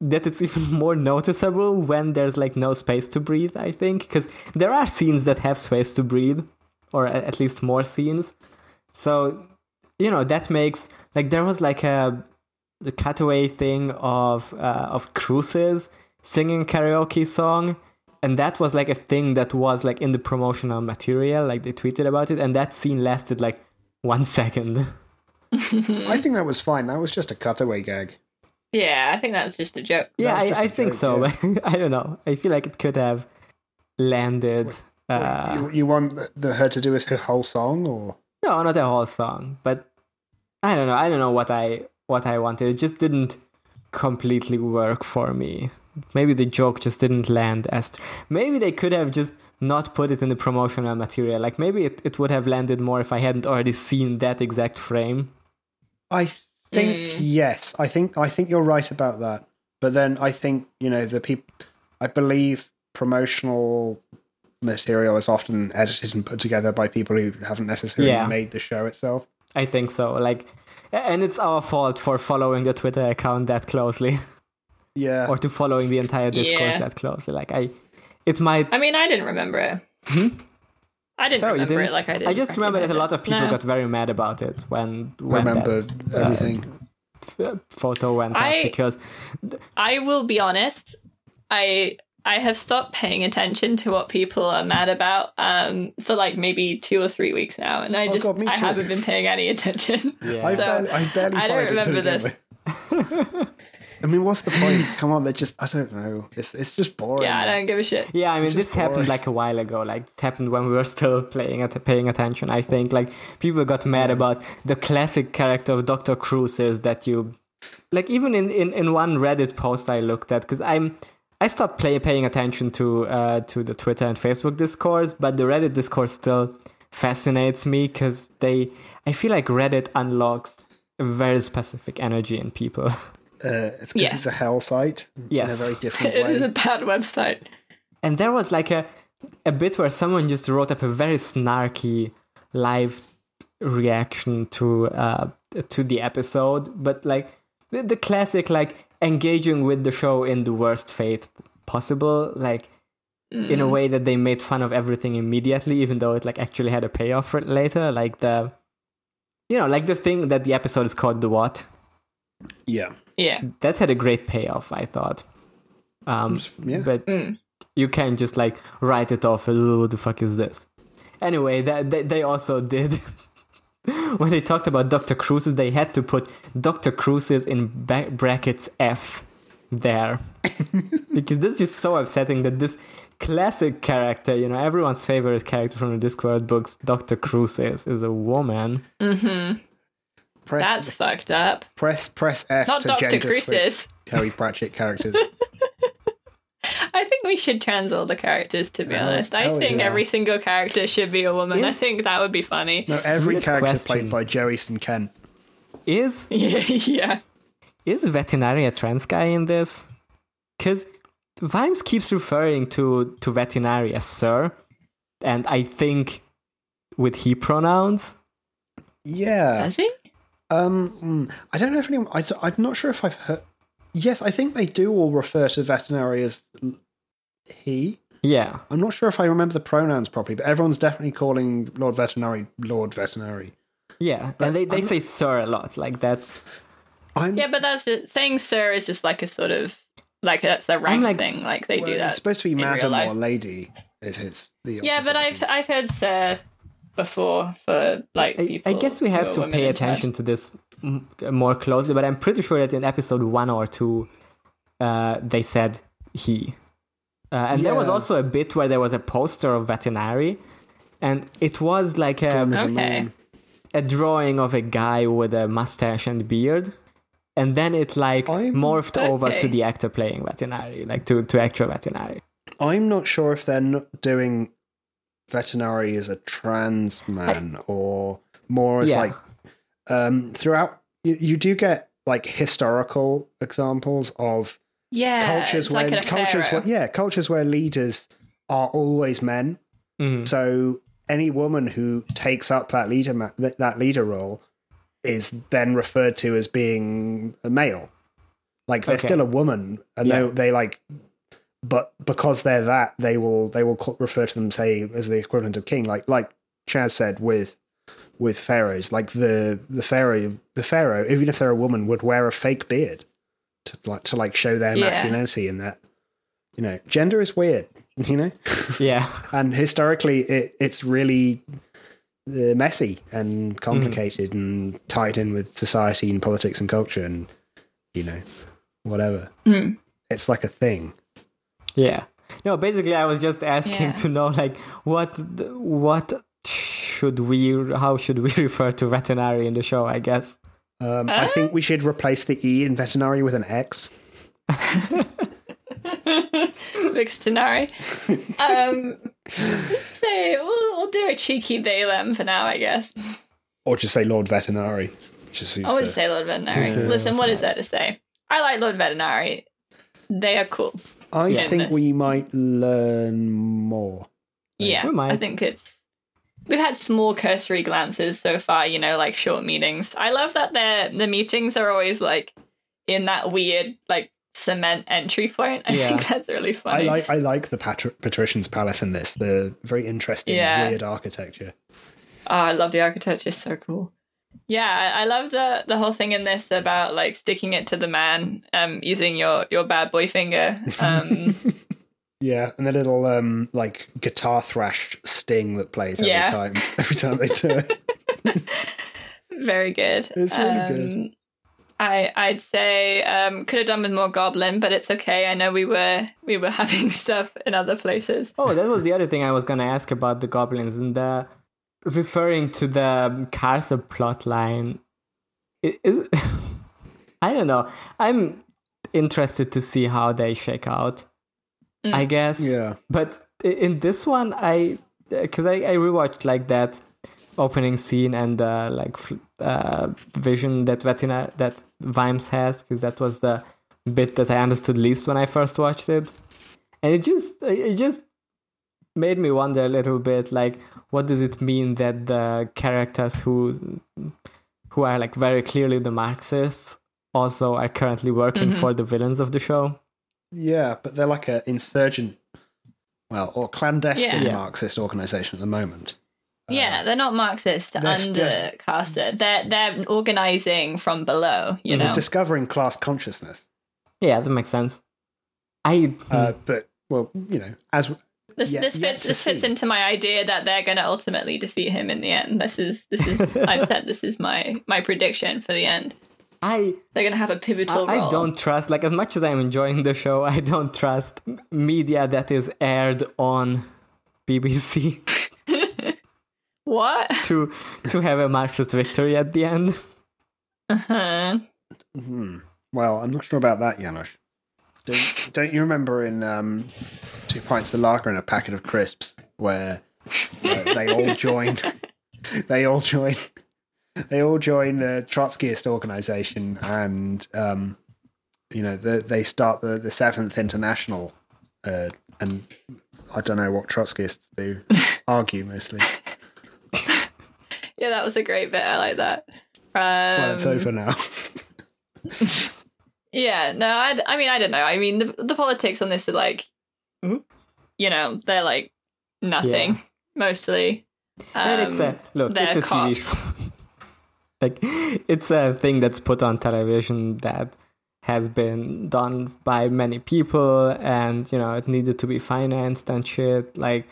that it's even more noticeable when there's like no space to breathe. I think because there are scenes that have space to breathe, or at least more scenes. So you know that makes like there was like a the cutaway thing of uh, of Cruces singing karaoke song and that was like a thing that was like in the promotional material like they tweeted about it and that scene lasted like one second I think that was fine. That was just a cutaway gag. Yeah, I think that's just a joke. yeah I, just i, I a think joke, so. yeah. i don't know. I feel like it could have landed uh you, you want the, the her to do with her whole song, or? No not a whole song but i don't know. I don't know what i what i wanted. It just didn't completely work for me. Maybe the joke just didn't land as maybe they could have just not put it in the promotional material. Like maybe it, it would have landed more if i hadn't already seen that exact frame. I think mm. yes. I think I think you're right about that. But then I think you know the people. I believe promotional material is often edited and put together by people who haven't necessarily Yeah. made the show itself. i think so like and it's our fault for following the twitter account that closely Yeah. or to following the entire discourse Yeah. that closely like i it might I mean, I didn't remember it. Hmm? I didn't Oh, you remember didn't? it like I did. I just remember that a lot of people got very mad about it when when remember that, uh, everything. f- photo went I- up because I will be honest. I I have stopped paying attention to what people are mad about um, for like maybe two or three weeks now, and I just Oh, God, I haven't been paying any attention. Yeah. I, So, barely, I barely I don't find it to remember this. with. I mean, what's the point? Come on, they're just, I don't know. It's, it's just boring. yeah, I don't give a shit. yeah, I mean, just this happened like a while ago. Like, this happened when we were still playing at paying attention. I think like people got mad about the classic character of Doctor Cruces that you like. Even in in, in one Reddit post I looked at because I'm I stopped play, paying attention to uh, to the Twitter and Facebook discourse, but the Reddit discourse still fascinates me because they I feel like Reddit unlocks a very specific energy in people. Uh, it's because Yeah. it's a hell site Yes. in a very different It is a bad website. And there was like a a bit where someone just wrote up a very snarky live reaction to uh to the episode, but like the, the classic like engaging with the show in the worst faith possible, like in a way that they made fun of everything immediately, even though it like actually had a payoff for it later, like the you know, like the thing that the episode is called the what? Yeah. Yeah. That had a great payoff, I thought. Um, Yeah. but you can't just like write it off. "Oh, What the fuck is this? Anyway, that they, they also did when they talked about Doctor Cruces, they had to put Doctor Cruces in ba- brackets F there because this is just so upsetting that this classic character, you know, everyone's favorite character from the Discworld books, Doctor Cruces, is a woman. Press, That's fucked up. press press F Not to Dr. gender switch Cruces. Terry Pratchett characters. I think we should trans all the characters, to be Hell- honest. I think yeah. every single character should be a woman. I think that would be funny. No, every Weird character question. played by Jo Eaton-Kent. Is Yeah, yeah. is Vetinari a trans guy in this? Because Vimes keeps referring to to Vetinari as sir, and I think with he pronouns. Yeah. Does he? Um, mm, I don't know if anyone. I, I'm not sure if I've heard. Yes, I think they do all refer to Vetinari as he. Yeah, I'm not sure if I remember the pronouns properly, but everyone's definitely calling Lord Vetinari Lord Vetinari. yeah, and they, they I'm- say sir a lot. Like that's I'm Yeah, but that's just, saying sir is just like a sort of like that's a rank like- thing. Like they well, do that. It's supposed to be madam or lady if it's the. Yeah, but. I've I've heard sir before for like I, people. I guess we have to pay attention to this m- more closely. But I'm pretty sure that in episode one or two, uh, they said he, uh, and there was also a bit where there was a poster of Vetinari, and it was like a a Okay. a drawing of a guy with a mustache and beard and then it like I'm- morphed over to the actor playing Vetinari, like to to actual Vetinari. I'm not sure if they're not doing Vetinari as a trans man or more as Yeah. like um, throughout. You, you do get like historical examples of Yeah, cultures where like cultures where, yeah cultures where leaders are always men. Mhm. So any woman who takes up that leader ma- that, that leader role is then referred to as being a male. Like they're Okay. still a woman, and Yeah. they they like, but because they're that, they will they will refer to them say as the equivalent of king. Like like Chaz said with with pharaohs, like the the pharaoh the pharaoh, even if they're a woman, would wear a fake beard to like to like show their Yeah. masculinity and that you know gender is weird, you know Yeah, and historically it, it's really uh, messy and complicated and tied in with society and politics and culture and you know whatever Mm. it's like a thing yeah. No, basically, I was just asking Yeah. to know like what what should we how should we refer to Vetinari in the show? I guess. um, i think we should replace the e in Vetinari with an x Vixtenary. um, say we'll, we'll do a cheeky they them for now, I guess. or just say lord Vetinari just I would to- say Lord Vetinari. Listen, what is there to say? I like Lord Vetinari. They are cool. I Yeah. think we might learn more Yeah, We might. I think it's. We've had small cursory glances so far, you know, like short meetings. I love that their the meetings are always like in that weird like cement entry point. I Yeah. think that's really funny. I funny. like I like the Patri- patrician's palace in this. The very interesting, Yeah. weird architecture. Oh, I love the architecture; it's so cool. Yeah, I I love the the whole thing in this about like sticking it to the man, um, using your your bad boy finger. Um, Yeah, and the little um like guitar thrash sting that plays every Yeah. time every time they do it. very good. It's really um, good. I I'd say um, could have done with more goblin, but it's okay. I know we were we were having stuff in other places. Oh, that was the other thing I was gonna ask about the goblins and the referring to the Carcer plot line. It, it, I don't know. I'm interested to see how they shake out. I guess. Yeah. But in this one, I because I, I rewatched like that opening scene and uh, like uh, vision that Vetina that Vimes has because that was the bit that I understood least when I first watched it, and it just it just made me wonder a little bit like what does it mean that the characters who who are like very clearly the Marxists also are currently working for the villains of the show. Yeah, but they're like a insurgent well, or clandestine Yeah. Marxist organization at the moment. yeah, they're not Marxist they're they're- undercaster. They're they're organizing from below. You They're know. discovering class consciousness. Yeah, that makes sense. I Uh, but well, you know, as This yet- this fits to this fits see. into my idea that they're going to ultimately defeat him in the end. This is this is I've said this is my my prediction for the end. I They're going to have a pivotal I, role. I don't trust like as much as I'm enjoying the show, I don't trust media that is aired on BBC What? to to have a Marxist victory at the end. Uh-huh. Hmm. Well, I'm not sure about that, Janusz. Don't, don't you remember in um, Two Pints of Lager and a Packet of Crisps where uh, they all join? They all join. They all join the Trotskyist organization, and um, you know the, they start the the Seventh International, uh, and I don't know what Trotskyists do. Argue mostly. Yeah, that was a great bit. I like that. Um, Well, it's over now. Yeah, no, I, I mean, I don't know. I mean, the, the politics on this are like, you know, they're like nothing mostly. and it's a Um, look, it's a TV cops. show. like it's a thing that's put on television that has been done by many people and you know it needed to be financed and shit like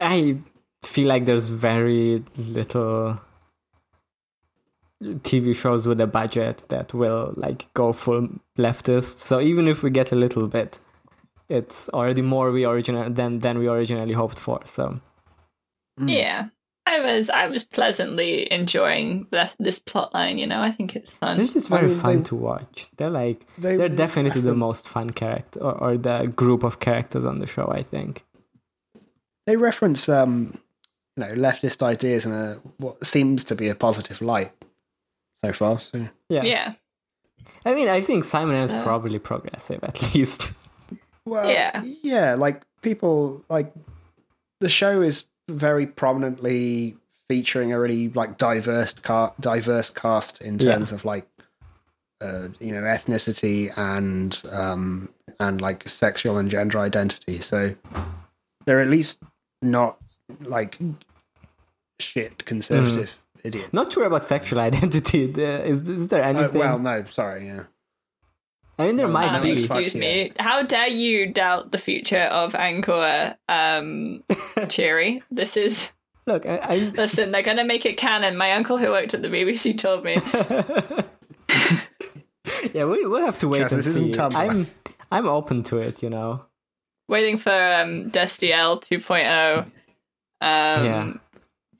i feel like there's very little tv shows with a budget that will like go full leftist so even if we get a little bit it's already more we original than than we originally hoped for so Yeah. I I was I was pleasantly enjoying the, this plot line. You know, I think it's fun. This is very mean, fun they- to watch. They're like they they are definitely the most fun character or, or the group of characters on the show. I think. They reference, um, you know, leftist ideas in a what seems to be a positive light so far. So Yeah. yeah, I mean, I think Simon is Uh. probably progressive at least. Well, Yeah. yeah, like people like the show is very prominently featuring a really like diverse car diverse cast in Yeah. terms of like uh, you know ethnicity and um and like sexual and gender identity. So they're at least not like shit conservative idiots. Not sure about sexual identity. Is, is there Uh, anything? well, no, sorry, yeah. I mean, there well, might Um, be. excuse you. me. How dare you doubt the future of Angua um, Cheery? This is Look, I, I, listen. They're gonna make it canon. My uncle who worked at the BBC told me. yeah, we we'll have to wait Trust, and this see. isn't Tumblr. I'm I'm open to it. You know. Waiting for um, Destiel 2.0. Um, Yeah.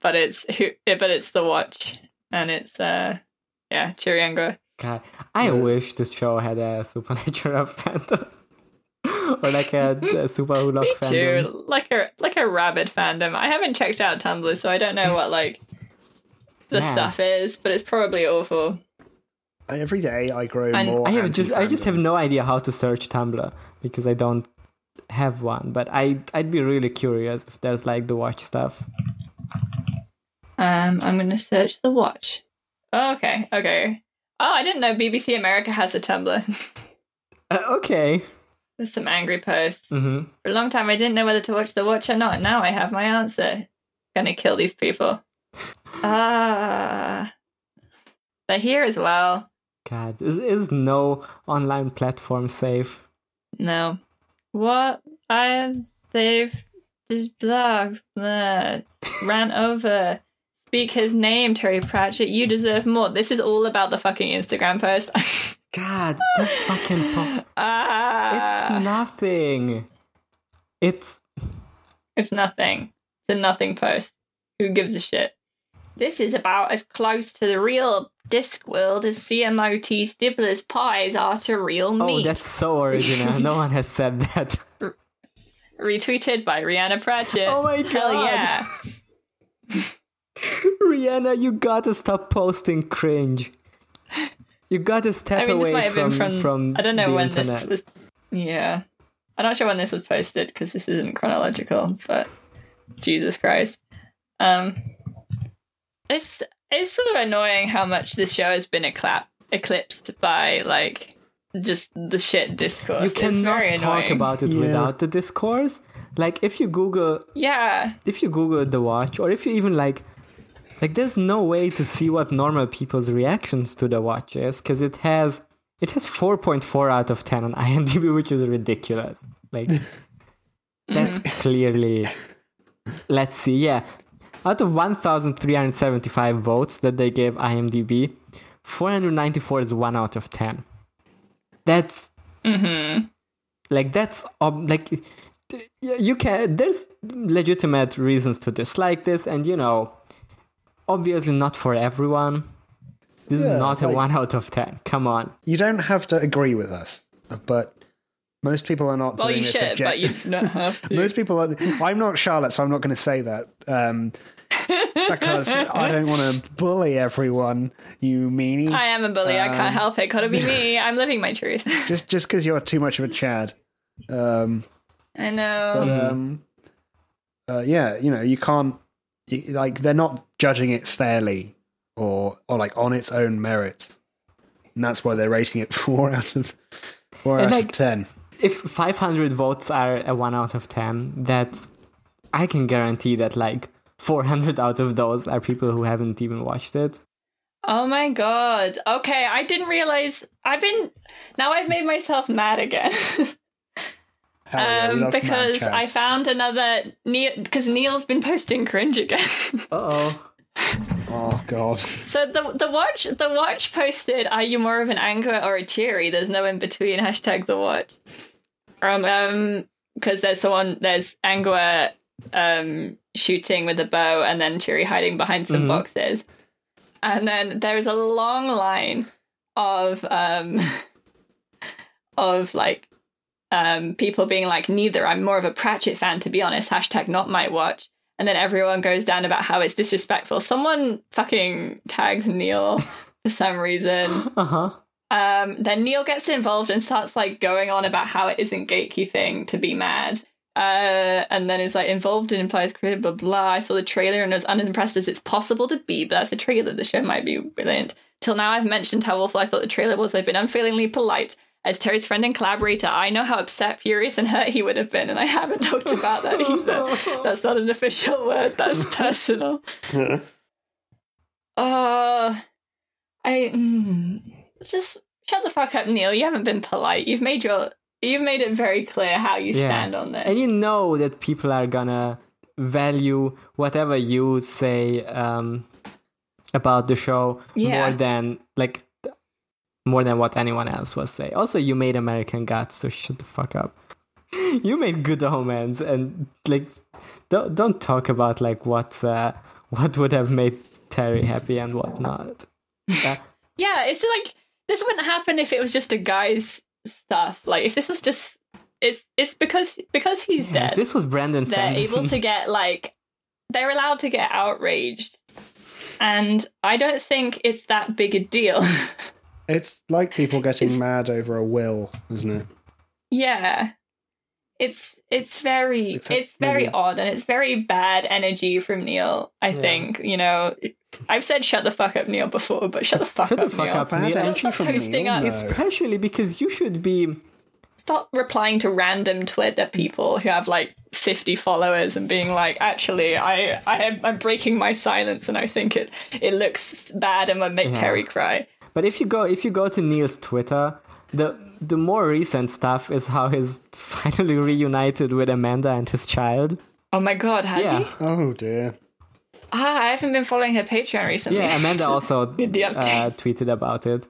But it's who? But it's the watch, and it's uh, yeah, Cheery Angua. God, I wish this show had a supernatural fandom. or like a, a Superwholock Me fandom. too. Like a like a rabid fandom. I haven't checked out Tumblr, so I don't know what like the Man. stuff is, but it's probably awful. Every day I grow And more. I have just I just have no idea how to search Tumblr because I don't have one. But I I'd be really curious if there's like the watch stuff. Um, I'm gonna search the watch. Oh, okay, okay. Oh, I didn't know BBC America has a Tumblr. Uh, okay. There's some angry posts. hmm For a long time, I didn't know whether to watch the watch or not. Now I have my answer. Gonna kill these people. Ah, they're here as well. God, is is no online platform safe? No. What? I they've just blog uh, ran over. Speak his name, Terry Pratchett. You deserve more. This is all about the fucking Instagram post. God, the fucking po- ah, it's nothing. It's it's nothing. It's a nothing post. Who gives a shit? This is about as close to the real Discworld as CMOT Dibbler's pies are to real meat. oh, that's so original. no one has said that. Retweeted by Rhianna Pratchett. Oh my Hell God. yeah. Rhianna, you gotta stop posting cringe. You gotta step I mean, this away might have from, been from, from I don't know the when internet. this was. Yeah, I'm not sure when this was posted because this isn't chronological. But Jesus Christ, um, it's it's sort of annoying how much this show has been eclap- eclipsed by like just the shit discourse. you it's very cannot talk annoying. about it Yeah. without the discourse. Like if you Google Yeah, if you Google the watch, or if you even like, like there's no way to see what normal people's reactions to the watch is, because it has it has 4.4 out of 10 on IMDb, which is ridiculous. Like that's mm-hmm. clearly. Let's see, yeah, out of 1,375 votes that they gave IMDb, 494 is one out of 10. That's mm-hmm. like that's ob- like you can there's legitimate reasons to dislike this and you know obviously not for everyone this Yeah, is not a like- 1 out of 10 come on You don't have to agree with us, but most people are not well, doing you this should, object- but you don't have to. Most people are. I'm not Charlotte, so I'm not going to say that um, because I don't want to bully everyone. You meanie. I am a bully. I Um, can't help it. Gotta be me. I'm living my truth. just just because you're too much of a Chad. Um, I know. but um, uh, yeah, you know, you can't. You, like they're not judging it fairly or or like on its own merits, and that's why they're rating it four out of four And, out like, of ten. if 500 votes are a 1 out of 10 that's i can guarantee that like 400 out of those are people who haven't even watched it Oh my god. Okay, I didn't realize. I've been. Now I've made myself mad again. Hell yeah, um, love because I found another. Neil. Because Neil's been posting cringe again. uh-oh Oh god. so the the watch the watch posted. Are you more of an Angua or a cheery? There's no in between. Hashtag the watch. Um. Um. Because there's someone. There's Angua. Um. shooting with a bow and then Cheery hiding behind some boxes. And then there is a long line of um of like um people being like, neither, I'm more of a Pratchett fan to be honest, hashtag not my watch. And then everyone goes down about how it's disrespectful. Someone fucking tags Neil for some reason. Uh huh. Um, then Neil gets involved and starts like going on about how it isn't gatekeeping to be mad. Uh, and then is like involved in implies creative blah blah. I saw the trailer and was unimpressed as it's possible to be, but that's a trailer. The show might be brilliant. Till now, I've mentioned how awful I thought the trailer was. I've been unfailingly polite. As Terry's friend and collaborator, I know how upset, furious, and hurt he would have been, and I haven't talked about that either. That's not an official word. That's personal. Uh, I mm, just shut the fuck up, Neil. You haven't been polite. You've made your you've made it very clear how you Yeah. stand on this. And you know that people are gonna value whatever you say um, about the show Yeah. more than like th- more than what anyone else will say. Also, you made American Gods, so shut the fuck up. You made Good Omens, and like don't don't talk about like what uh, what would have made Terry happy and what not. Uh, yeah, it's like this wouldn't happen if it was just a guy's stuff. Like if this was just it's it's because because he's if dead. this was Brandon they're Sanderson. able to get like they're allowed to get outraged. And I don't think it's that big a deal. It's like people getting mad over a will, isn't it? yeah. It's it's very Except it's very maybe- odd and it's very bad energy from Neil, I Yeah. think. You know, I've said shut the fuck up Neil before, but shut the fuck Shut the up fuck Neil. up, Bad Neil. energy Stop from posting Neil, up. no. Especially because you should be Stop replying to random Twitter people who have like 50 followers and being like, actually, I, I am, I'm breaking my silence and I think it, it looks bad and would make Yeah. Terry cry. But if you go if you go to Neil's Twitter, the the more recent stuff is how he's finally reunited with Amanda and his child. Oh my god, has Yeah. he? Oh dear. Ah, I haven't been following her Patreon recently. Yeah, Amanda also the uh, tweeted about it.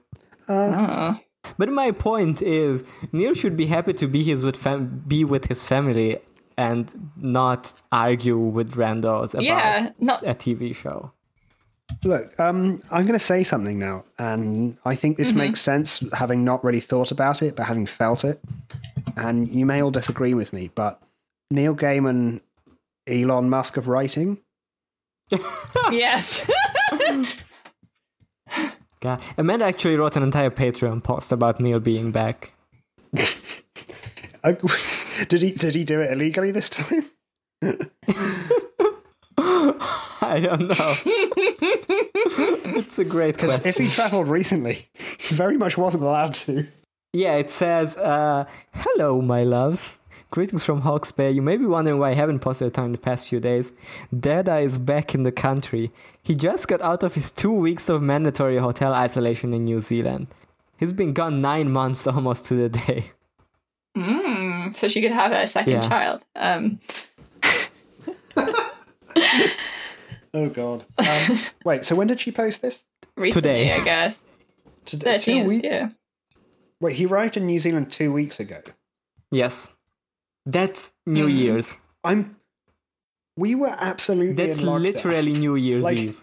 Oh. But my point is, Neil should be happy to be his with fam- be with his family and not argue with randos about Yeah, not a TV show. Look, um, I'm going to say something now, and I think this makes sense, having not really thought about it, but having felt it. And you may all disagree with me, but Neil Gaiman, Elon Musk of writing. yes. God. Amanda actually wrote an entire Patreon post about Neil being back. Uh, did he? Did he do it illegally this time? I don't know. it's a great Because question. if he travelled recently, he very much wasn't allowed to. Yeah, it says, uh, Hello, my loves. Greetings from Hawke's Bay. You may be wondering why I haven't posted a ton in the past few days. Dada is back in the country. He just got out of his two weeks of mandatory hotel isolation in New Zealand. He's been gone nine months almost to the day. Mm, so she could have a second Yeah. child. Um, Oh God. Um, wait. So when did she post this? recently, Today. I guess. Today. Two 13th, weeks. yeah. Wait, he arrived in New Zealand two weeks ago. Yes. That's New Mhm. Year's. I'm. We were absolutely. That's in lockdown. literally New Year's Like- Eve.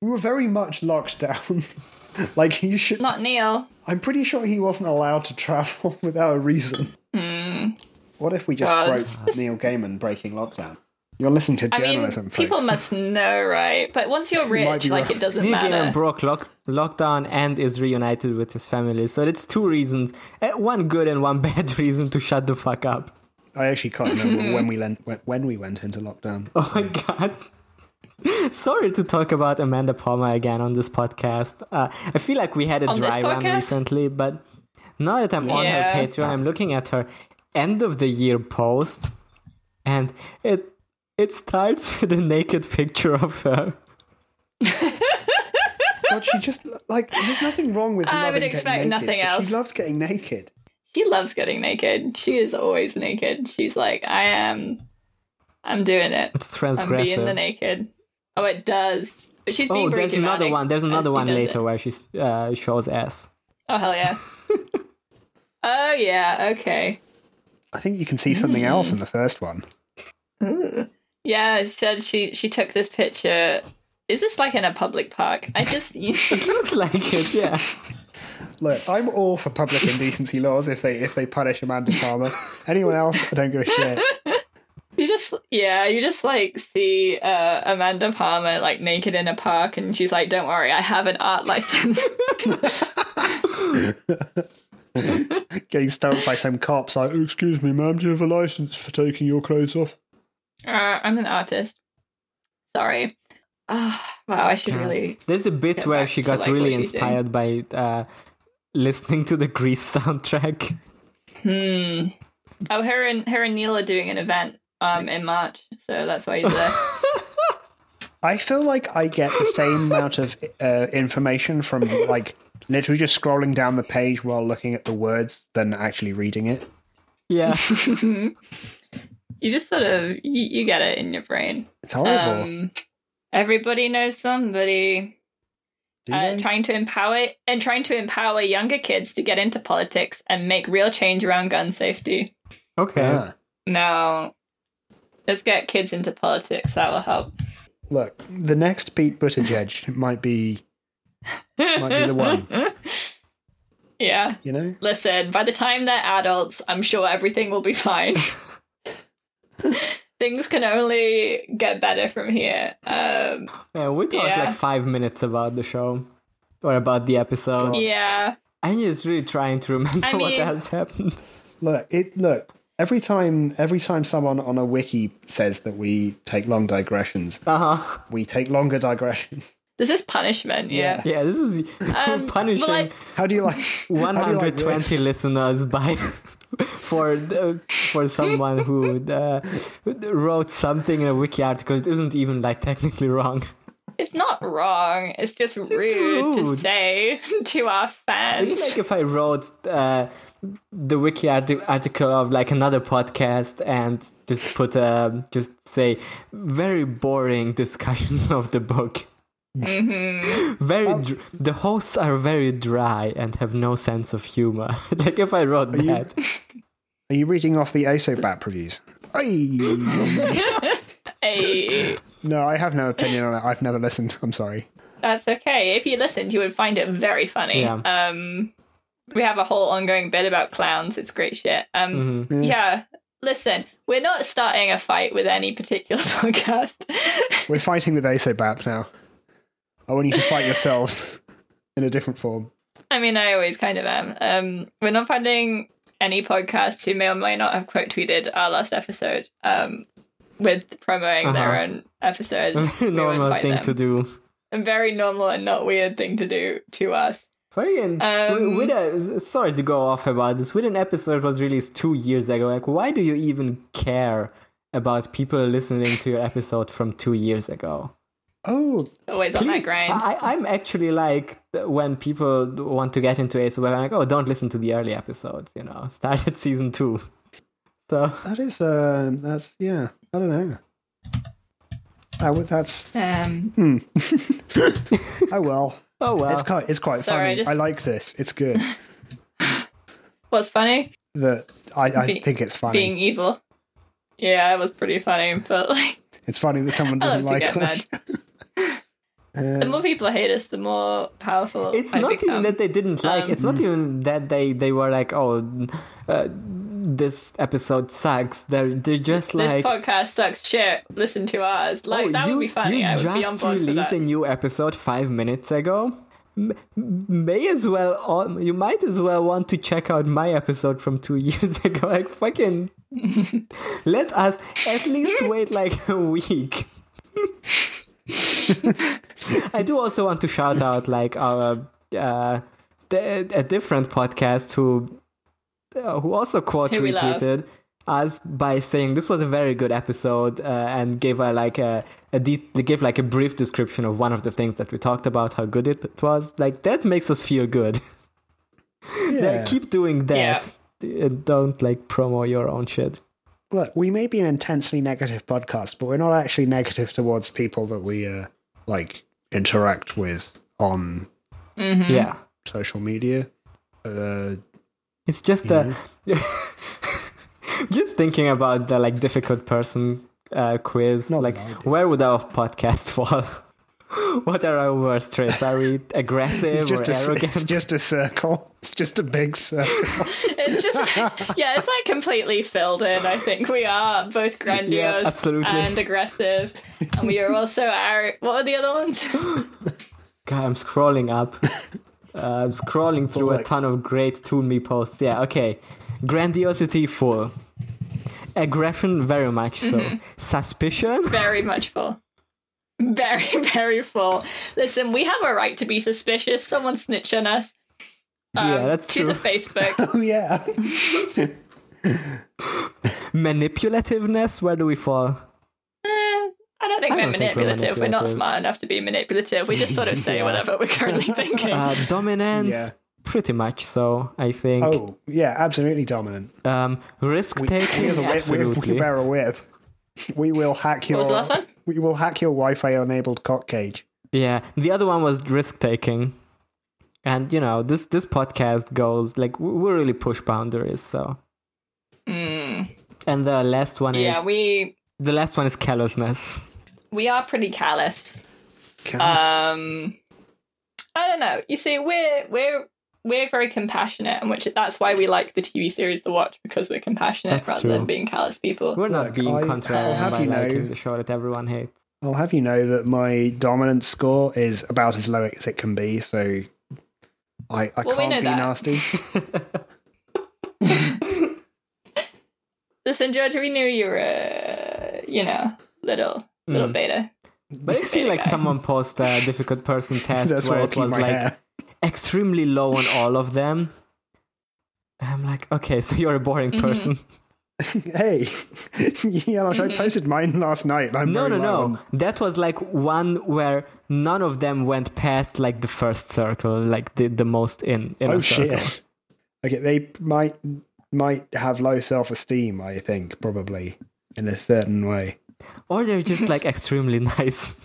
We were very much locked down. like he should. Not Neil. I'm pretty sure he wasn't allowed to travel without a reason. Hmm. What if we just Well, broke this- Neil Gaiman breaking lockdown? You're listening to journalism. I mean, people folks. must know, right? But once you're rich, like right. it doesn't Neil matter. Gaiman broke lock- lockdown and is reunited with his family. So that's two reasons. Uh, one good and one bad reason to shut the fuck up. I actually can't remember when we went when we went into lockdown. Oh my god. Sorry to talk about Amanda Palmer again on this podcast. Uh, I feel like we had a On dry run recently, but now that I'm on her Patreon, I'm looking at her end of the year post, and it it starts with a naked picture of her. But she just like there's nothing wrong with. I would expect naked, nothing but else. She loves getting naked. She loves getting naked. She is always naked. She's like, I am. I'm doing it. It's I'm being the naked. Oh, it does. But she's being Oh, there's another one. There's another one later it. where she uh, shows ass. Oh hell yeah. oh yeah. Okay. I think you can see something else in the first one. Ooh. Yeah, she said she she took this picture. Is this like in a public park? I just you, Looks like it, yeah. Look, I'm all for public indecency laws if they if they punish Amanda Palmer. Anyone else, I don't give a shit. you just yeah you just like see uh, Amanda Palmer like naked in a park, and she's like, "Don't worry, I have an art license." Getting stopped by some cops like, excuse me, ma'am, do you have a license for taking your clothes off? Uh, I'm an artist. Sorry. Ah, wow, I should really. There's a bit where she got like, really what she's doing. inspired by uh, listening to the Grease soundtrack. Hmm. Oh, her and her and Neil are doing an event um in March, so that's why he's there. I feel like I get the same amount of uh, information from like literally just scrolling down the page while looking at the words than actually reading it. Yeah. you just sort of you, you get it in your brain. It's horrible. Um, everybody knows somebody. Uh, trying to empower and trying to empower younger kids to get into politics and make real change around gun safety. Okay. Yeah. No, let's get kids into politics. That will help. Look, the next Pete Buttigieg might be might be the one. Yeah. You know, Listen, by the time they're adults, I'm sure everything will be fine. Things can only get better from here. Um, Yeah, we talked Yeah. like five minutes about the show or about the episode. yeah. I'm just really trying to remember I what has happened. look it. Look, every time every time someone on a wiki says that we take long digressions, Uh huh. we take longer digressions. This is punishment. Yeah. Yeah, this is Um, punishing like- How do you like how do you like 120 listeners by for the, for someone who uh, wrote something in a wiki article. It isn't even like technically wrong. It's not wrong. It's just rude, to say to our fans. It's like if I wrote uh, the wiki arti- article of like another podcast and just put a just say very boring discussions of the book. Mm-hmm. Very, dr- the hosts are very dry and have no sense of humor. like if I wrote you- that, Are you reading off the Osobap reviews? Ay. Hey, no, I have no opinion on it. I've never listened. I'm sorry. that's okay. If you listened, you would find it very funny. Yeah. Um, we have a whole ongoing bit about clowns. It's great shit. Um, Mhm. yeah. Listen, we're not starting a fight with any particular podcast. We're fighting with Osobap now. I want you to fight yourselves in a different form. I mean, I always kind of am. Um, we're not finding any podcasts who may or may not have quote tweeted our last episode um, with promoting their Uh-huh. own episode. a very normal thing them. to do. A very normal and not weird thing to do to us. Fucking Um, with a sorry to go off about this. With an episode was released two years ago. Like, why do you even care about people listening to your episode from two years ago? Oh, Always on that Please, grind. I, I'm actually like when people want to get into ASO, I'm like, oh, don't listen to the early episodes. You know, start at season two. So that is uh, that's yeah. I don't know. That would that's Um, oh well. oh well. It's quite it's quite Sorry, I funny. just- I like this. It's good. what's funny? That I, I Be- think it's funny. Being evil. Yeah, it was pretty funny, but like, It's funny that someone doesn't love to like get mad. Uh, The more people hate us, the more powerful. it's I not become. even that they didn't like. it's Um, not even that they they were like, oh, uh, this episode sucks. They're they're just This like. This podcast sucks shit. Listen to ours. Like oh, that you, would be funny. You I just be on board released a new episode five minutes ago. M- may as well. You might as well want to check out my episode from two years ago. Like fucking. let us at least wait like a week. I do also want to shout out like our uh, the, a different podcast who uh, who also quote Who retweeted us by saying this was a very good episode uh, and gave a like a, a de- they gave like a brief description of one of the things that we talked about how good it was. Like that makes us feel good. Yeah. Like, keep doing that. And don't like promo your own shit Look, we may be an intensely negative podcast, but we're not actually negative towards people that we uh, like interact with on Mm-hmm. yeah social media. Uh, It's just a just thinking about the like difficult person uh, quiz. Not like, that I do. where would our podcast fall? what are our worst traits? Are we aggressive It's just, or a, c- arrogant? it's just a circle. It's just a big circle. It's just yeah, it's like completely filled in. I think we are both grandiose absolutely. and aggressive, and we are also our. What are the other ones? God, I'm scrolling up. Uh, I'm scrolling through a ton of great Toon Me posts. Yeah, okay. Grandiosity full. Aggression very much so. Mm-hmm. Suspicion? very much full. Very, very full. Listen, we have a right to be suspicious. Someone snitch on us. Um, Yeah, that's to true. the Facebook. oh yeah. Manipulativeness? Where do we fall? Eh, I don't think I we're don't think we're manipulative. We're not smart enough to be manipulative. We just sort of say Yeah. whatever we're currently thinking. Uh, dominance? Yeah. Pretty much so, I think. Oh yeah, absolutely dominant. Um, risk taking? we're the whip, we, Absolutely. we bear a whip. We will hack your. was the last one? We will hack your Wi-Fi enabled cock cage. Yeah, the other one was risk taking, and you know this this podcast goes like we we really push boundaries. So, Mm, and the last one yeah, is yeah we the last one is callousness. we are pretty callous. Callous. Um, I don't know. You see, we're we're we're very compassionate, and which that's why we like the TV series The Watch because we're compassionate That's rather true. than being callous people. We're not Look, being I- contrary I'll have by you know- liking the show that everyone hates. I'll have you know that my dominant score is about as low as it can be, so I, I Well, can't be that. nasty. Listen, George, we knew you were, uh, you know, little little Mm. beta. But I've seen like someone post a difficult person test where it was like hair. Extremely low on all of them. I'm like, okay, so you're a boring Mm-hmm. person. hey, Janusz, I posted mine last night. I'm No, no, no. on- That was like one where none of them went past like the first circle, like the the most in in Oh a circle. shit. Okay, they might might have low self esteem. I think probably in a certain way. Or they're just like extremely nice.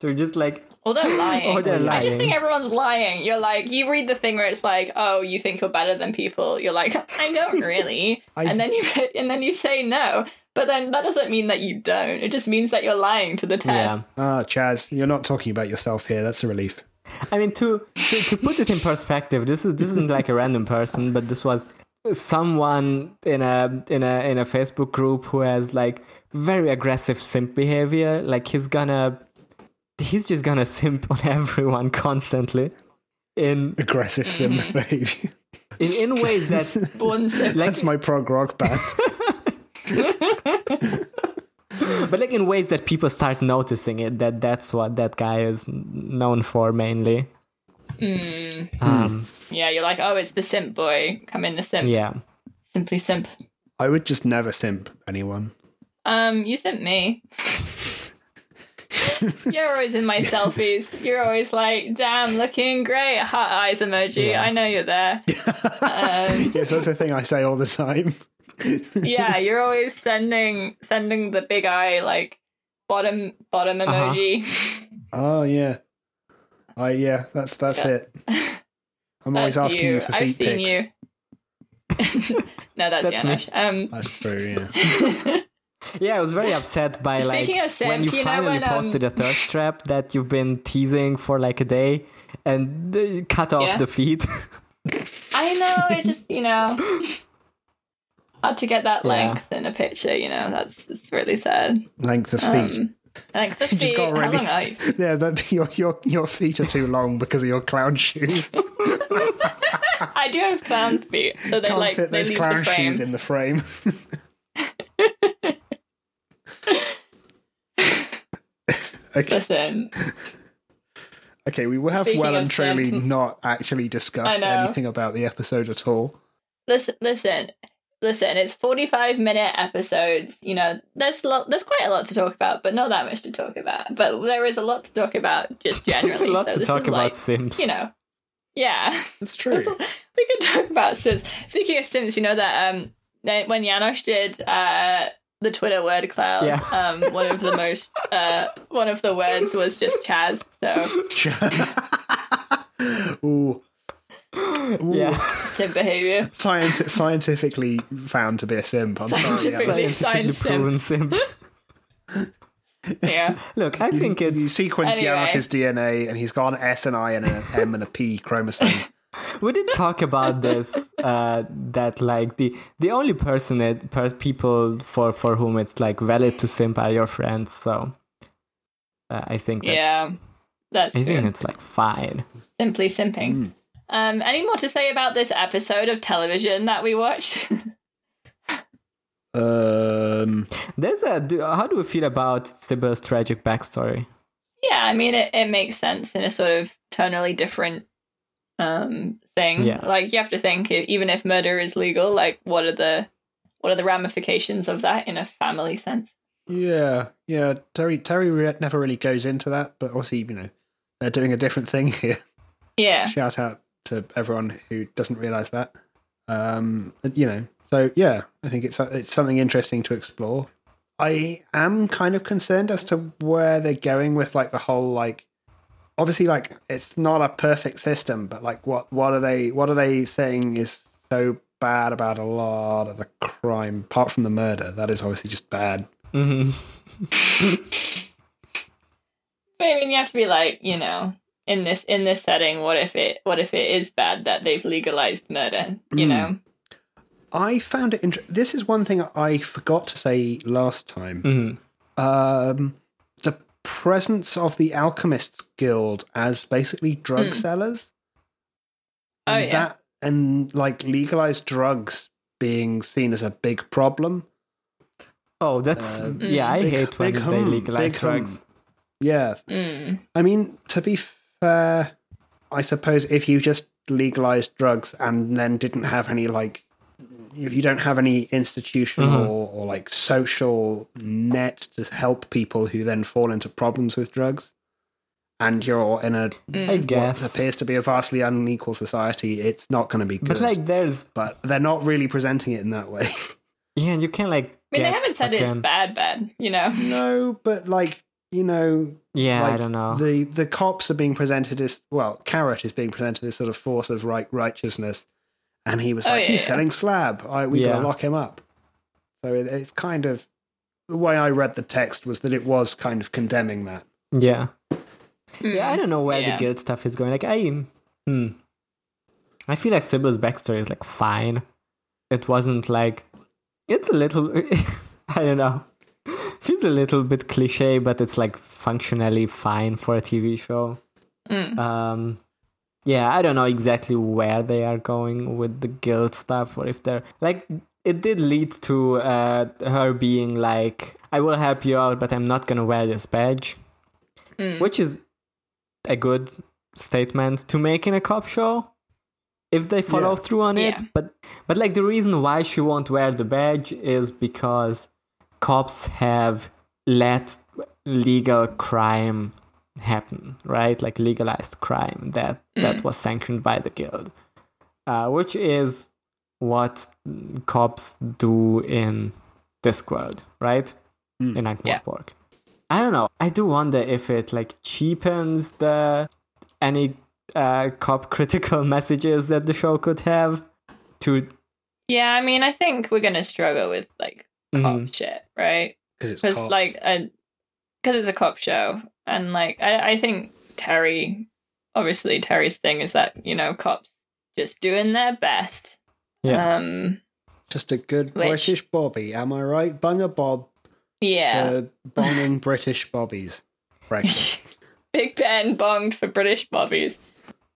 They're just like Or they're lying. Or they're I just think everyone's lying. You're like, you read the thing where it's like, oh, you think you're better than people. You're like, I don't really. I- and then you and then you say no. But then that doesn't mean that you don't. It just means that you're lying to the yeah. test. Ah, Chaz, you're not talking about yourself here. That's a relief. I mean to, to to put it in perspective, this is this isn't like a random person, but this was someone in a in a in a Facebook group who has like very aggressive simp behavior. Like he's gonna he's just gonna simp on everyone constantly. In Aggressive Mm-hmm. simp behavior. in, in ways that like That's my prog rock band. but like in ways that people start noticing it that that's what that guy is known for mainly um yeah, you're like, oh, it's the simp boy. Come in the simp. yeah Simply simp. I would just never simp anyone. Um, you simp me. You're always in my selfies. You're always like, damn, looking great. Heart eyes emoji. Yeah. I know you're there. um, Yes, that's the thing I say all the time. yeah, you're always sending sending the big eye like bottom bottom Uh-huh. emoji. Oh yeah. I yeah, that's that's Yeah. it. I'm always asking you, for feet I've seen pics. you. no, that's, That's. Janusz. Um, That's true, yeah. Yeah i was very upset by Speaking like of simp, when you you finally when, um, posted a thirst trap that you've been teasing for like a day and they cut off Yeah. the feed I know it just you know hard to get that Yeah. length in a picture. You know, that's it's really sad. Length of feet. Um, length of You just feet. got How really- long are you? yeah, that your your your feet are too long because of your clown shoes. I do have clown feet, so they Can't like fit they those leave clown the frame. shoes in the frame. okay, Listen, okay, we have Speaking well and truly not actually discussed anything about the episode at all. listen, listen, listen. It's forty-five minute episodes. You know, there's lo- there's quite a lot to talk about, but not that much to talk about. But there is a lot to talk about just generally. there's a lot so to talk about like, sims you know, yeah. That's true. We could talk about Sims. Speaking of Sims, you know that um when Janusz did uh the Twitter word cloud, Yeah. um one of the most uh one of the words was just Chaz. So Ooh, yeah simp behavior. Scienti- scientifically found to be a simp. I'm sorry. Scientifically- Alan. Really scientifically science sim. proven simp Yeah. Look, I think You it's. sequence Anyway. Janusz's DNA, and he's got an S and I and an M and a P chromosome. We did talk about this. Uh, that like the the only person that per, people for for whom it's like valid to simp are your friends. So uh, I think that's. Yeah. That's I think it's like fine. Simply simping. Um, any more to say about this episode of television that we watched? um, There's a. Do, how do we feel about Sybil's tragic backstory? yeah, I mean, it, it makes sense in a sort of tonally different um thing. Yeah. Like you have to think, even if murder is legal, like what are the what are the ramifications of that in a family sense? yeah, yeah. Terry Terry re- never really goes into that, but obviously, you know, they're doing a different thing here. Yeah. Shout out to everyone who doesn't realize that. Um, you know, so yeah, I think it's it's something interesting to explore. I am kind of concerned as to where they're going with like the whole like obviously like it's not a perfect system, but like what what are they what are they saying is so bad about a lot of the crime apart from the murder that is obviously just bad. Mm-hmm. But I mean, you have to be like, you know, in this in this setting, what if it what if it is bad that they've legalized murder? You Mm. know, I found it interesting. This is one thing I forgot to say last time. hmm um, the presence of the Alchemists Guild as basically drug Hmm. sellers. Oh, And yeah. That and like legalized drugs being seen as a big problem. Oh, that's Uh, yeah. I big- hate when big they hum, legalize big hum. drugs. Yeah, mm. I mean to be fair, I suppose if you just legalized drugs and then didn't have any like. If you don't have any institutional Mhm. or like social net to help people who then fall into problems with drugs, and you're in a Mm. I what guess. appears to be a vastly unequal society, it's not going to be good. But like, there's but they're not really presenting it in that way. yeah, and you can like. I mean, they haven't said it's bad, bad. You know, no, but like you know, Yeah, I don't know. the the cops are being presented as well. Carrot is being presented as sort of force of right righteousness, and he was Oh, like, yeah, he's yeah. selling slab. I, we Yeah. gotta lock him up. So it, it's kind of the way I read the text was that it was kind of condemning that. yeah. Yeah, I don't know where Mm. Yeah. the guild stuff is going. Like, I, hmm, I feel like Sybil's backstory is like fine. It wasn't like it's a little. I don't know. Feels a little bit cliche, but it's like functionally fine for a TV show. Mm. Um, yeah, I don't know exactly where they are going with the guild stuff, or if they're like. It did lead to uh, her being like, "I will help you out, but I'm not gonna wear this badge," Mm. which is a good statement to make in a cop show if they follow Yeah. through on it Yeah. but but like the reason why she won't wear the badge is because cops have let legal crime happen right like legalized crime that that was sanctioned by the guild uh, which is what cops do in Discworld, right? Mm. In Ankh Yeah. Morpork. I don't know. I do wonder if it like cheapens the any uh, cop critical messages that the show could have to Yeah, I mean, I think we're gonna struggle with like cop Mhm. shit, right? Because it's Because cops. like, because it's a cop show, and like, I, I think Terry, obviously Terry's thing is that you know cops just doing their best. yeah. Um. just a good Which- British Bobby. Am I right? Bunger Bob, Yeah. uh, bombing British Bobbies. Right. Big Ben bonged for British bobbies.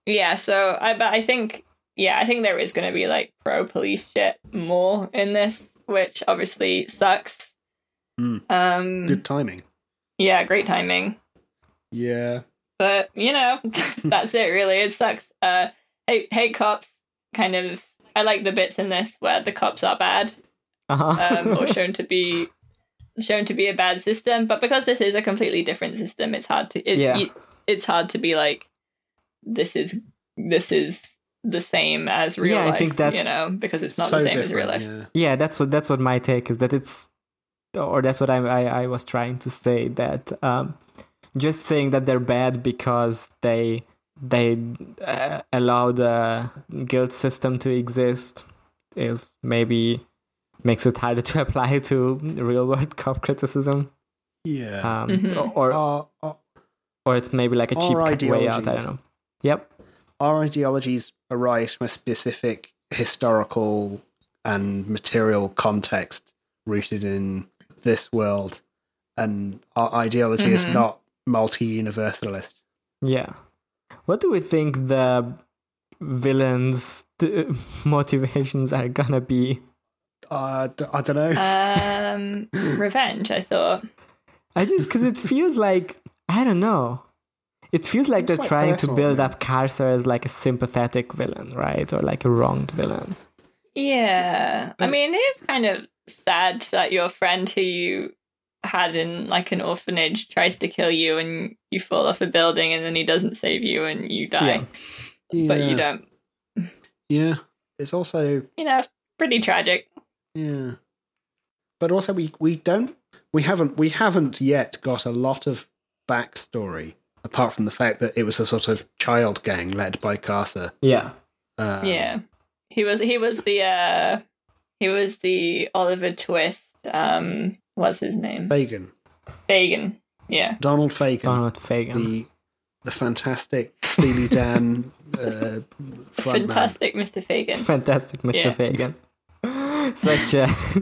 Yeah, so I but I think yeah, I think there is going to be like pro police shit more in this, which obviously sucks. Mm. Um, Good timing. yeah, great timing. Yeah. But you know, that's it. Really, it sucks. Uh, hey, hey, cops. Kind of. I like the bits in this where the cops are bad, Uh-huh. um, or shown to be shown to be a bad system. But because this is a completely different system, it's hard to. It, Yeah. it- it's hard to be like, this is this is the same as real Yeah, I think think you know because it's not so the same as real life. yeah. yeah, that's what that's what my take is that it's or that's what I I, I was trying to say that um, just saying that they're bad because they they uh, allow the guild system to exist is maybe makes it harder to apply to real world cop criticism. Yeah. um, Mhm. or our, our, or it's maybe like a cheap cut way out. I don't know. Yep. our ideologies arise from a specific historical and material context rooted in this world, and our ideology is Mhm. not multi universalist. Yeah. What do we think the villains' t- motivations are gonna be? Uh, d- I don't know. Um, revenge. I thought. I just because it feels like I don't know. It feels like they're Quite trying to build yeah. up Carcer as like a sympathetic villain, right, or like a wronged villain. Yeah, I mean, it is kind of sad that your friend who you had in like an orphanage tries to kill you, and you fall off a building, and then he doesn't save you, and you die. Yeah. But Yeah. you don't. Yeah, it's also You know, it's pretty tragic. yeah, but also we we don't we haven't we haven't yet got a lot of backstory apart from the fact that it was a sort of child gang led by Carcer. Yeah. Um, yeah, he was. He was the. uh He was the Oliver Twist. Um, what's his name? Fagan, Fagin. Yeah. Donald Fagen, Donald Fagen. the the fantastic Steely Dan uh, frontman. Fantastic, Mr. Fagin. Fantastic, Mr. Yeah. Fagan. Such a He a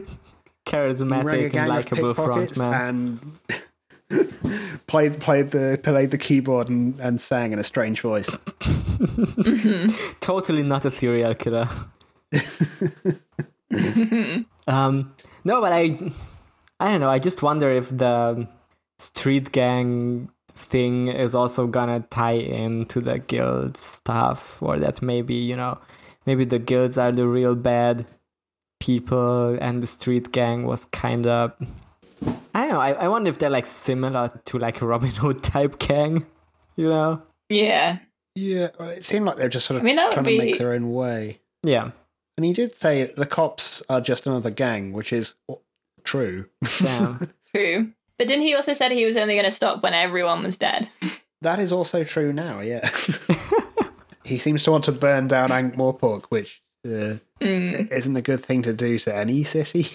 charismatic and likable pickpockets frontman. and played played the played the keyboard and, and sang in a strange voice. Totally not a serial killer. um, no, but I, I don't know. I just wonder if the street gang thing is also gonna tie into the guild stuff, or that maybe you know, maybe the guilds are the real bad people, and the street gang was kind of. I don't know. I, I wonder if they're like similar to like a Robin Hood type gang, you know? Yeah. Yeah, well, it seemed like they were just sort of I mean, that would trying to make their own way. Yeah. And he did say the cops are just another gang, which is true. Damn. True. But didn't he also said he was only going to stop when everyone was dead? That is also true now. Yeah, he seems to want to burn down Ankh Morpork, which uh, Mm, isn't a good thing to do to any city.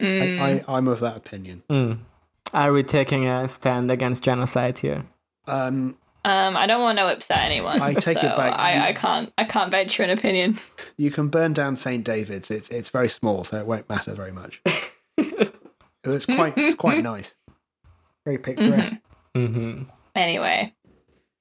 mm. I, I, I'm of that opinion. Mm. Are we taking a stand against genocide here? Um, Um, I don't want to upset anyone. I take it back. I, You- I can't. I can't venture an opinion. you can burn down St David's. It's it's very small, so it won't matter very much. it's quite it's quite nice. Very picturesque. Mm-hmm. Anyway,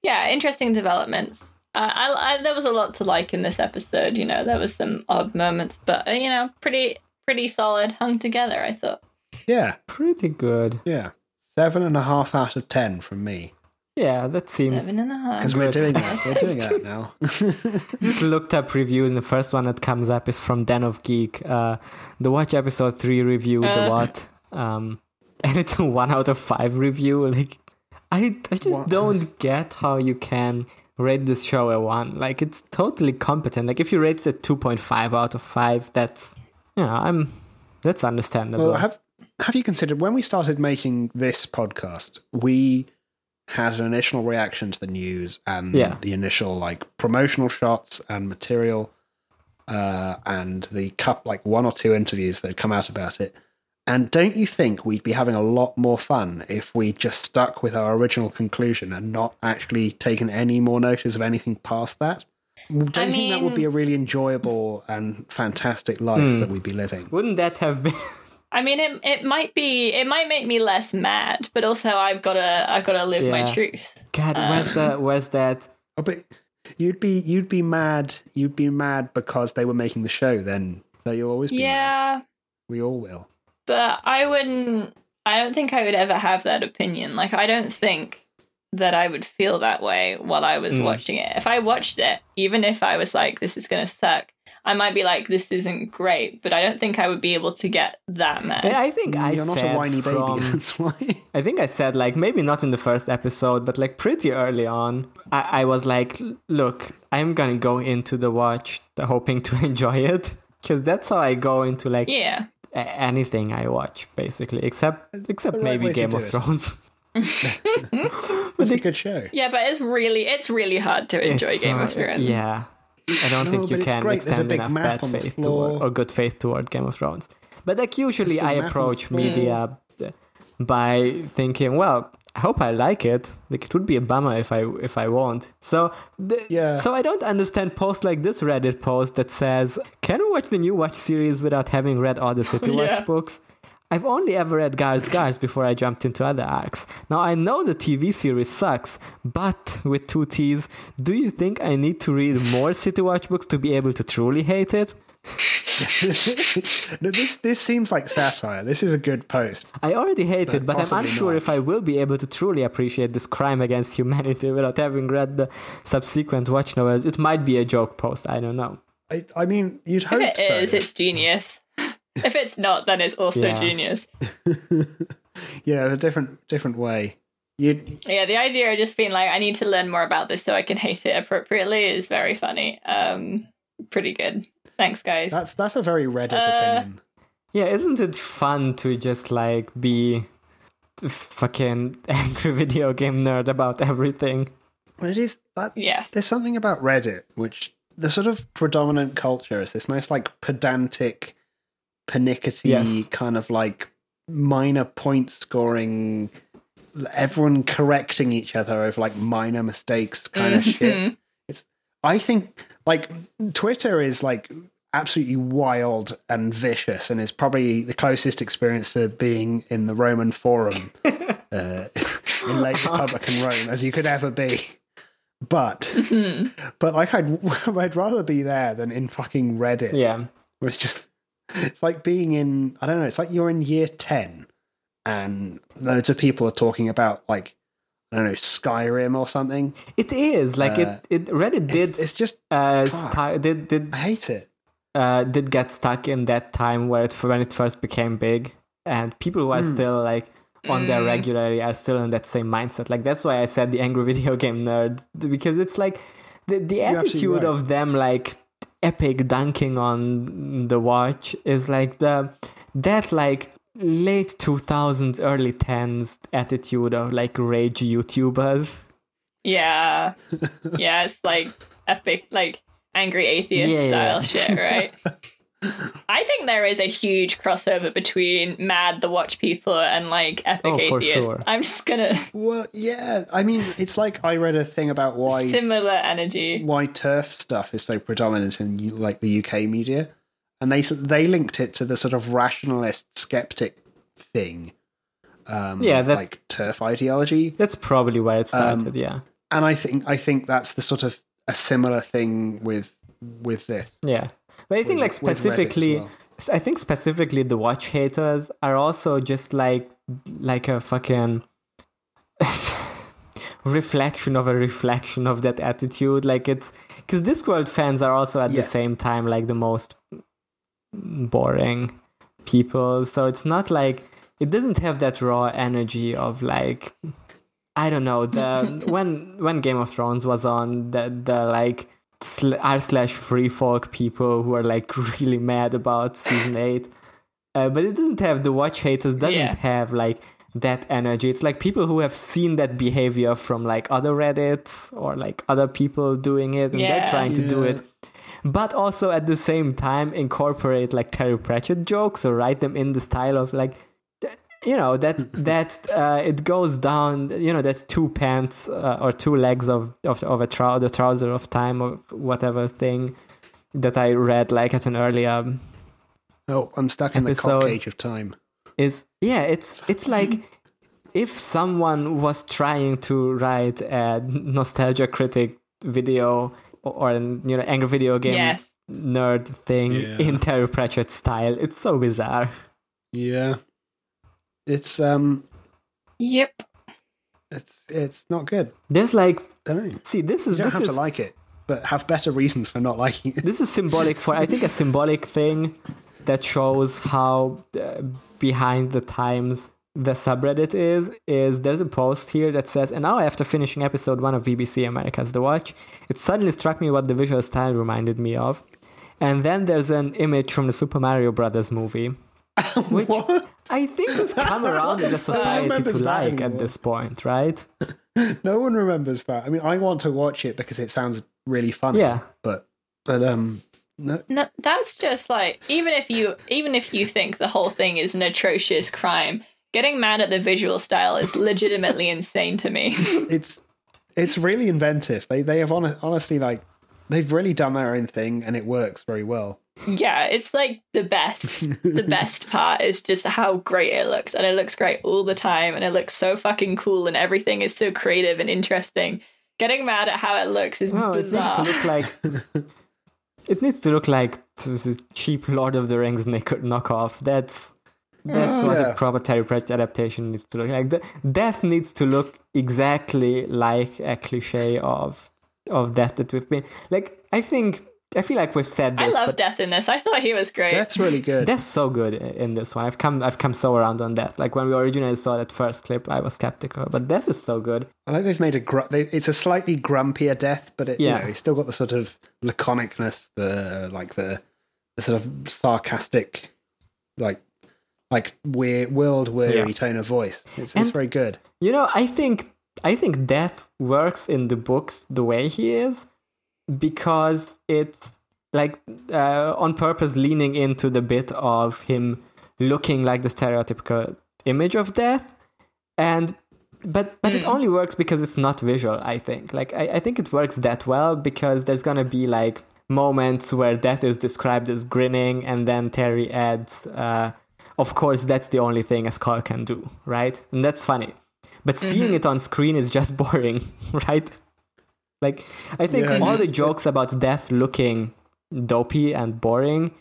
yeah, interesting developments. Uh, I, I there was a lot to like in this episode. You know, there was some odd moments, but uh, you know, pretty pretty solid, hung together. I thought. Yeah, Pretty good. yeah. Seven and a half out of ten from me. Yeah, that seems. Seven and a half. Because we're doing that. We're doing that now. Just looked up review, and the first one that comes up is from Den of Geek. Uh, the Watch episode three review, the Uh. what? Um, and it's a one out of five review. Like, I I just What? don't get how you can rate this show a one. Like, it's totally competent. Like, if you rate it two point five out of five, that's you know, I'm that's understandable. Well, have have you considered when we started making this podcast, we had an initial reaction to the news and Yeah. the initial like promotional shots and material, uh, and the cup like one or two interviews that had come out about it. And don't you think we'd be having a lot more fun if we just stuck with our original conclusion and not actually taken any more notice of anything past that? Don't I you think that would be a really enjoyable and fantastic life Hmm. that we'd be living? Wouldn't that have been? I mean, it it might be it might make me less mad, but also I've gotta I've gotta live my truth. God, where's the where's that? Oh, but you'd be you'd be mad. You'd be mad because they were making the show. Then so you'll always be. mad. Yeah, we all will. but I wouldn't. I don't think I would ever have that opinion. Like, I don't think that I would feel that way while I was Mm. watching it. If I watched it, even if I was like, "This is gonna suck," I might be like, "This isn't great," but I don't think I would be able to get that mad. Yeah, I think I You're not a whiny from, baby. That's why. I think I said like maybe not in the first episode, but like pretty early on, I, I was like, look, I'm gonna go into the watch hoping to enjoy it because that's how I go into like yeah, a- anything I watch basically, except except the right maybe Game of it. Thrones. It's a good show. yeah, but it's really it's really hard to enjoy It's Game so- of Thrones. Yeah, I don't No, think you can great. There's a extend enough bad faith toward or good faith toward Game of Thrones. But like usually There's a I big map on the approach media by thinking, well, I hope I like it. Like it would be a bummer if I if I won't. So th- Yeah. So I don't understand posts like this Reddit post that says, "Can we watch the new Watch series without having read all the City Watch Yeah. books?" I've only ever read Guards Guards before I jumped into other arcs. Now I know the TV series sucks, but with two T's, do you think I need to read more City Watch books to be able to truly hate it? no, this this seems like satire. This is a good post. I already hate it, but I'm unsure not. if I will be able to truly appreciate this crime against humanity without having read the subsequent watch novels. It might be a joke post, I don't know. I, I mean, you'd hope If it is, so. it's genius. If it's not, then it's also Yeah. genius. yeah, a different different way. You Yeah, the idea of just being like, I need to learn more about this so I can hate it appropriately is very funny. Um, pretty good. Thanks, guys. that's that's a very Reddit Uh, opinion. Yeah, isn't it fun to just like be fucking angry video game nerd about everything? Well, it is that yes. there's something about Reddit which the sort of predominant culture is this most like pedantic, pernickety Yes. kind of like minor point scoring, everyone correcting each other over like minor mistakes kind of shit. It's I think like Twitter is like absolutely wild and vicious and is probably the closest experience to being in the Roman Forum uh, in late Republican Rome as you could ever be. But but like I'd I'd rather be there than in fucking Reddit. Yeah. Where it's just it's like being in I don't know, it's like you're in year ten and loads of people are talking about like I don't know, Skyrim or something. It is like Uh, it, it. Reddit did. It's just uh, fuck. stu- did did I hate it. uh, did get stuck in that time where it when it first became big, and people who are Hmm. still like on there regularly are still in that same mindset. Like that's why I said the angry video game nerd because it's like the the absolutely attitude right. of them like epic dunking on the watch is like the that like late 2000s early 10s attitude of like rage youtubers Yeah. yeah, it's like epic, like angry atheist Yeah, style yeah. shit, right? I think there is a huge crossover between Mad the Watch people and like epic Oh, for atheists. sure. I'm just gonna Well, yeah. I mean, it's like I read a thing about why similar energy. why turf stuff is so predominant in like the UK media, and they they linked it to the sort of rationalist skeptic thing. Um, Yeah, that's- like turf ideology, that's probably where it Um, started yeah and I think I think that's the sort of a similar thing with with this. Yeah. But I think like With- as specifically well. I think specifically the watch haters are also just like like a fucking reflection of a reflection of that attitude like it's cuz Discworld fans are also at Yeah. the same time like the most boring people so it's not like it doesn't have that raw energy of like I don't know the when when Game of Thrones was on the the like r slash free folk people who are like really mad about season eight, uh, but it doesn't have the watch haters doesn't Yeah. have like that energy. It's like people who have seen that behavior from like other Reddits or like other people doing it, and they're trying to do it. But also at the same time incorporate like Terry Pratchett jokes or write them in the style of like you know that's that's uh, it goes down you know that's two pants uh, or two legs of of, of a trou- the trouser of time or whatever thing that i read like at an earlier Oh, I'm stuck in the Episode- cock cage of time. is yeah it's it's like if someone was trying to write a nostalgia critic video or, or an you know angry video game Yes. nerd thing Yeah. in terry pratchett style it's so bizarre Yeah, it's um, Yep. it's it's not good. there's like don't know. see this You is don't this have is to like it, but have better reasons for not liking it. this is symbolic for i think a symbolic thing that shows how uh, behind the times the subreddit is is there's a post here that says and now after finishing episode 1 of bbc america's the watch it suddenly struck me what the visual style reminded me of and then there's an image from the super mario brothers movie which i think we've come around as a society to remembers that like at this point right No one remembers that. I mean, I want to watch it because it sounds really funny. Yeah. but but um, no, No, that's just like even if you even if you think the whole thing is an atrocious crime, Getting mad at the visual style is legitimately insane to me. It's it's really inventive. They they have hon- honestly like they've really done their own thing and it works very well. Yeah, it's like the best. the best part is just how great it looks, and it looks great all the time, and it looks so fucking cool, and everything is so creative and interesting. Getting mad at how it looks is No, it needs to look like. it needs to look like the cheap Lord of the Rings nick- knockoff. That's that's what Yeah. a proper Terry Pratchett adaptation needs to look like. The, death needs to look exactly like a cliche of of death that we've been like. I think I feel like we've said this. I love Death in this. I thought he was great. Death's really good. Death's so good in this one. I've come I've come so around on Death. Like when we originally saw that first clip, I was skeptical, but Death is so good. I like they've made a gr- they, it's a slightly grumpier death, but it, Yeah. you know, it's still got the sort of laconicness, the like the the sort of sarcastic, like like weird world weary Yeah. tone of voice. It's, it's very good. You know, I think I think Death works in the books the way he is because it's like uh, on purpose leaning into the bit of him looking like the stereotypical image of death. And but but it only works because it's not visual i think. Like I, I think it works that well because there's gonna be like moments where death is described as grinning and then terry adds uh, of course that's the only thing a skull can do right? And that's funny. But seeing it on screen is just boring right like i think Yeah. all the jokes about death looking dopey and boring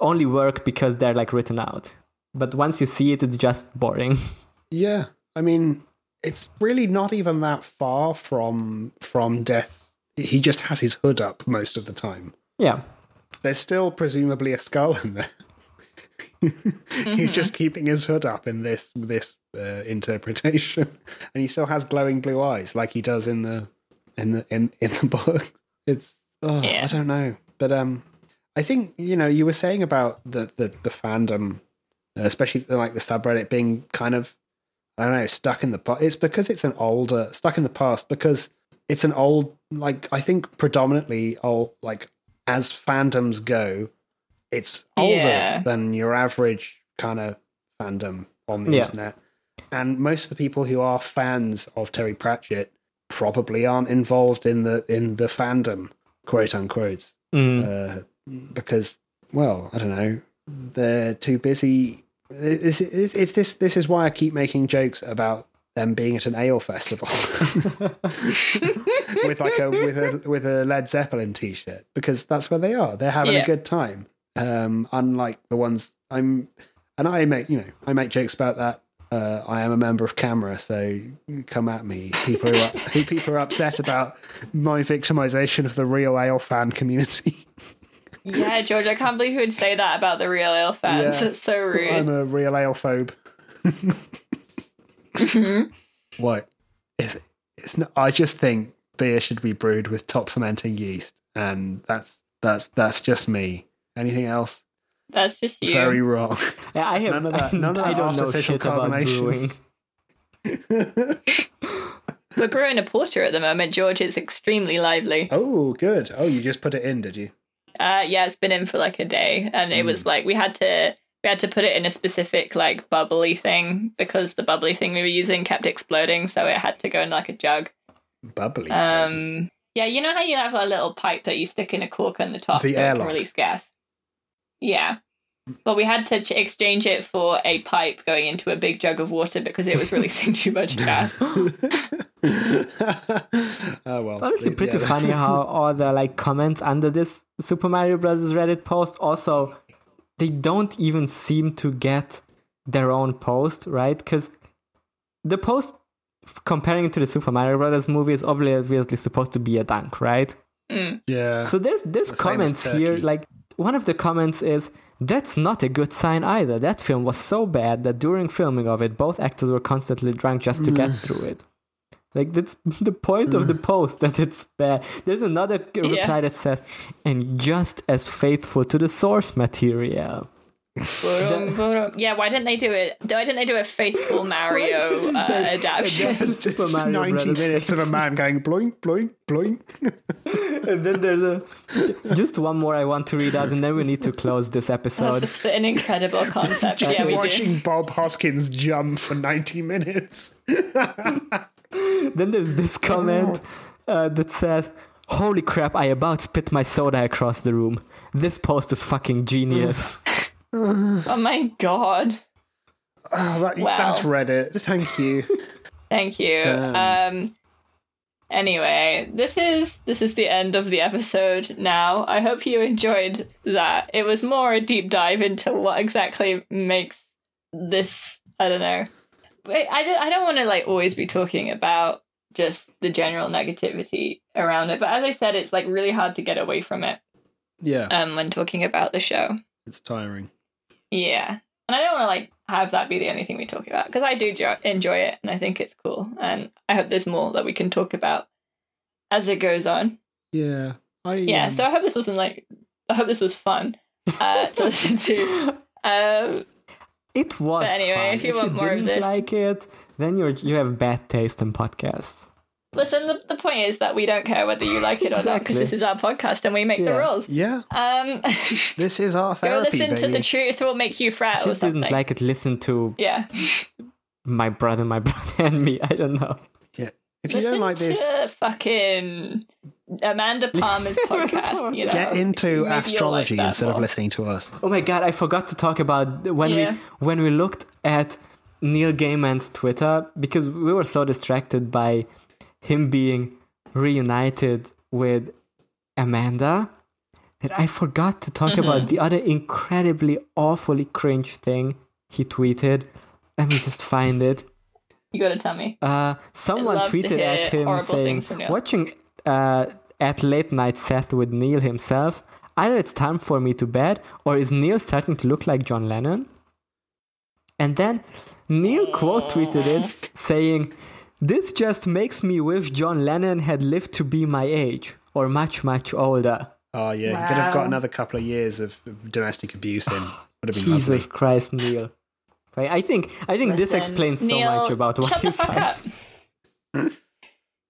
only work because they're like written out but once you see it it's just boring Yeah, I mean, it's really not even that far from from death. He just has his hood up most of the time. yeah There's still presumably a skull in there. He's just keeping his hood up in this this uh, interpretation, and he still has glowing blue eyes like he does in the in the in, in the book. It's oh, Yeah. I don't know, but um, I think you know you were saying about the the, the fandom, uh, especially the, like the subreddit being kind of I don't know stuck in the past. It's because it's an older stuck in the past because it's an old like I think predominantly old like as fandoms go, it's older Yeah. than your average kind of fandom on the Yeah. internet. And most of the people who are fans of Terry Pratchett probably aren't involved in the in the fandom, quote unquote, Mm. uh, because well, I don't know, they're too busy. It's, it's, it's this. This is why I keep making jokes about them being at an ale festival with like a with a with a Led Zeppelin t-shirt because that's where they are. They're having Yeah. a good time. Um, unlike the ones I'm, and I make you know I make jokes about that. Uh, I am a member of CAMRA, so come at me. People who are, who people are upset about my victimization of the real ale fan community. yeah, George, I can't believe you would say that about the real ale fans. Yeah. It's so rude. I'm a real ale phobe. What? It's, it's not, I just think beer should be brewed with top fermenting yeast, and that's that's that's just me. Anything else? That's just you. Very wrong. Yeah, I have. None of that- none of I that don't artificial carbonation. We're brewing a porter at the moment, George. It's extremely lively. oh, good. Oh, you just put it in, did you? Uh, yeah, it's been in for like a day, and it Mm. was like we had to we had to put it in a specific like bubbly thing because the bubbly thing we were using kept exploding, so it had to go in like a jug. Bubbly. Um, yeah, you know how you have a little pipe that you stick in a cork on the top The so it airlock. release gas. Yeah, but we had to ch- exchange it for a pipe going into a big jug of water because it was releasing too much gas. oh well. Honestly, Yeah, pretty that- funny how all the like comments under this Super Mario Brothers Reddit post also they don't even seem to get their own post, right? Because the post f- comparing it to the Super Mario Brothers movie is obviously supposed to be a dunk, right? Mm. Yeah. So there's there's The comments here like one of the comments is that's not a good sign either. That film was so bad that during filming of it, both actors were constantly drunk just to get through it. Like that's the point of the post that it's bad. There's another g- Yeah. reply that says, "And just as faithful to the source material." Ba-dum, ba-dum. yeah, why didn't they do it? Why didn't they do a faithful Mario uh, they- adaptation? Super just Mario 90 Brothers minutes of a man going bloink, bloink, bloink. and then there's a just one more I want to read out, and then we need to close this That's episode. just an incredible concept. yeah, we do. Watching Bob Hoskins jump for 90 minutes. Then there's this comment uh, that says, "Holy crap! I about spit my soda across the room. This post is fucking genius." Oh my god. Oh, that, Wow. That's Reddit. Thank you. Thank you. Damn. Um anyway, this is this is the end of the episode now. I hope you enjoyed that. It was more a deep dive into what exactly makes this I don't know. Wait, I don't, I don't want to like always be talking about just the general negativity around it, but as I said it's like really hard to get away from it Yeah, um when talking about the show. it's tiring. Yeah. And I don't want to like have that be the only thing we talk about because I do jo- enjoy it and I think it's cool and I hope there's more that we can talk about as it goes on. Yeah. I, Yeah, um, so I hope this wasn't like I hope this was fun uh, to listen to. Um, It was. But anyway, fun. if you want more didn't this- like it, then you're you have bad taste in podcasts. Listen, the, the point is that we don't care whether you like it or not because this is our podcast and we make the rules. yeah, Um, this is our go therapy, listen to the truth will make you frat If or something. didn't like it, listen to yeah. my brother, my brother, and me. I don't know. yeah. If you don't like this, to fucking Amanda Palmer's podcast. You know, get into Maybe you'll like astrology that instead of listening to us. Oh my god, I forgot to talk about when Yeah. we when we looked at Neil Gaiman's Twitter because we were so distracted by him being reunited with Amanda that I forgot to talk Mm-hmm. about the other incredibly awfully cringe thing he tweeted. Let me just find it. You gotta tell me. Uh, someone tweeted at him saying, "Watching uh, at late night Seth with Neil himself. Either it's time for me to bed, or is Neil starting to look like John Lennon?" And then Neil quote tweeted it, saying, "This just makes me wish John Lennon had lived to be my age, or much much older." Oh yeah, he could have got another couple of years of of domestic abuse in. Would have been Jesus lovely. Christ, Neil. Right, I think I think this Listen, explains so Neil, much about why shut he the sucks.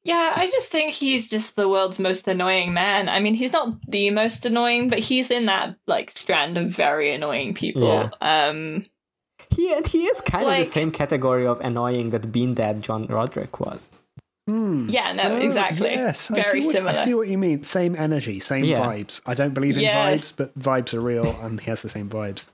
Yeah, I just think he's just the world's most annoying man. I mean, he's not the most annoying, but he's in that like strand of very annoying people. Um, He he is kind of the same category of annoying that Bean Dad John Roderick was. yeah, no, Oh, exactly. Yes, very see what, similar. I see what you mean. Same energy, same Yeah. vibes. I don't believe in Yes. vibes, but vibes are real, and he has the same vibes.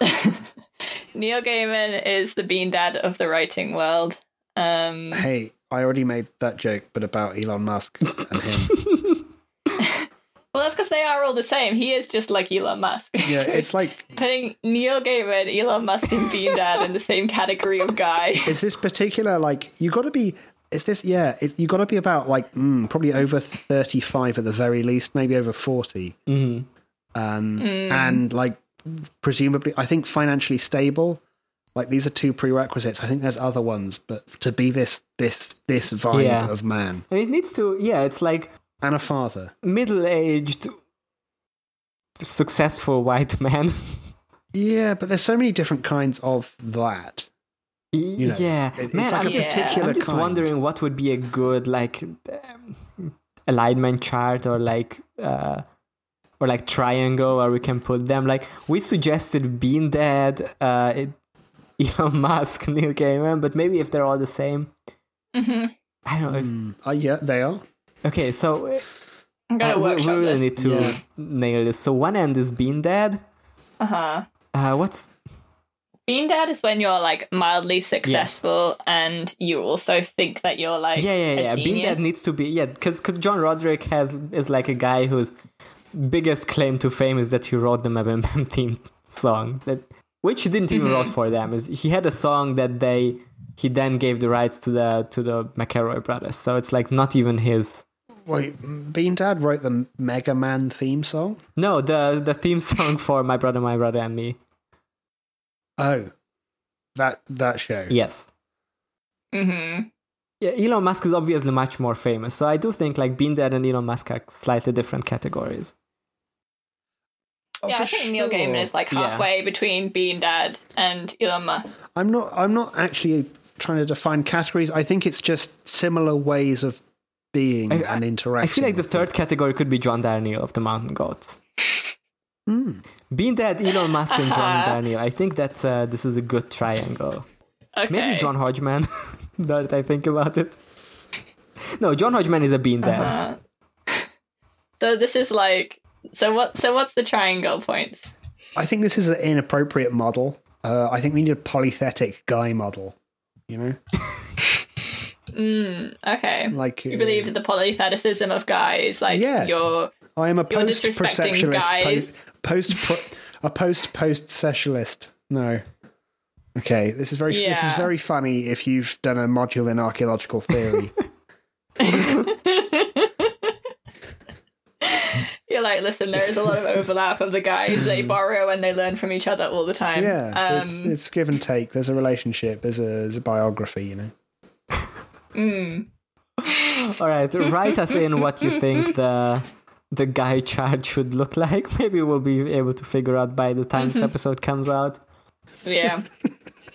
Neil Gaiman is the bean dad of the writing world. Um, Hey, I already made that joke, but about Elon Musk and him. well, that's because they are all the same. He is just like Elon Musk. yeah, it's like putting Neil Gaiman, Elon Musk, and Bean Dad in the same category of guy. is this particular like you got to be is this yeah it, you got to be about like mm, probably over 35 at the very least maybe over 40 Mhm. um Mm. and like presumably i think financially stable like these are two prerequisites i think there's other ones but to be this this this vibe Yeah. of man And it needs to, yeah, it's like and a father middle aged, successful white man. yeah but there's so many different kinds of that you know yeah, it- it's man, like I'm, a Yeah. particular I'm just kind wondering what would be a good like um, alignment chart or like uh, or like triangle where we can put them. Like we suggested Bean Dad, uh, it, Elon Musk, Neil Gaiman, but maybe if they're all the same, hmm I don't know. If, Mm, uh, yeah they are okay, so uh, I'm gonna we, we really this. need to Yeah. nail this. So one end is Bean Dad. Uh huh. Uh, what's Bean Dad is when you're like mildly successful and you also think that you're like yeah, yeah, yeah. Bean genius. Dad needs to be yeah, because John Roderick has is like a guy whose biggest claim to fame is that he wrote the Mabem Bam theme song that which he didn't even Mm-hmm. wrote for them. Is he had a song that they he then gave the rights to the to the McElroy brothers. So it's like not even his. Wait bean dad wrote the mega man theme song No, the the theme song for My Brother, My Brother and Me. oh that that show Yes. Mm-hmm. Yeah, Elon Musk is obviously much more famous, so I do think like Bean Dad and Elon Musk are slightly different categories. Oh, Yeah, I for think Neil. Gaiman is like Yeah. halfway between Bean Dad and Elon Musk. I'm not. I'm not actually trying to define categories. I think it's just similar ways of being I- and I feel like the with third category could be John Darnielle of the Mountain Goats. Hmm. Bean Dad Elon Musk and John Darnielle, I think that uh, this is a good triangle. Okay. Maybe John Hodgman, now that I think about it. No, John Hodgman is a bean dad. Uh-huh. So this is like so what so what's the triangle points? I think this is an inappropriate model. Uh, I think we need a polythetic guy model. You know, Okay. like you uh, believe in the polytheticism of guys, like Yes. you're I am a post guys. post a post post sexualist. No. Okay, this is very this is very funny if you've done a module in archaeological theory. you're like, listen, there is a lot of overlap of the guys they borrow and they learn from each other all the time. yeah, it's, Um, it's give and take. There's a relationship. There's a there's a biography. You know. All right, write us in what you think the the guy chart should look like. Maybe we'll be able to figure out by the time this Mm-hmm. episode comes out. yeah.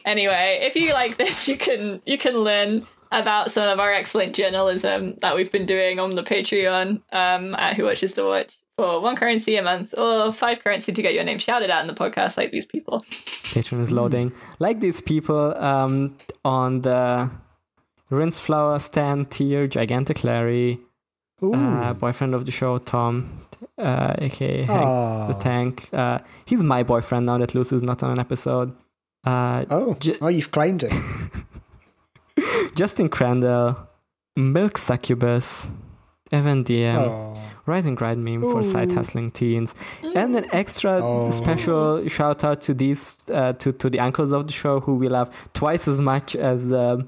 anyway, if you like this, you can you can learn about some of our excellent journalism that we've been doing on the Patreon um, at Who Watches the Watch for one currency a month or five currency to get your name shouted out in the podcast, like these people. Patreon is loading. Like these people um, on the Rinse Flower stand tier, Gigantic Larry, uh, boyfriend of the show, Tom, uh, aka Hank the Tank. Uh, he's my boyfriend now that Lucy's not on an episode. Uh, oh, J- oh, you've claimed it. Justin Crandall, Milk Succubus, Evan DM, Oh. Rising Grind meme for side hustling teens, and an extra Oh. special shout out to these uh, to to the uncles of the show who we love twice as much as the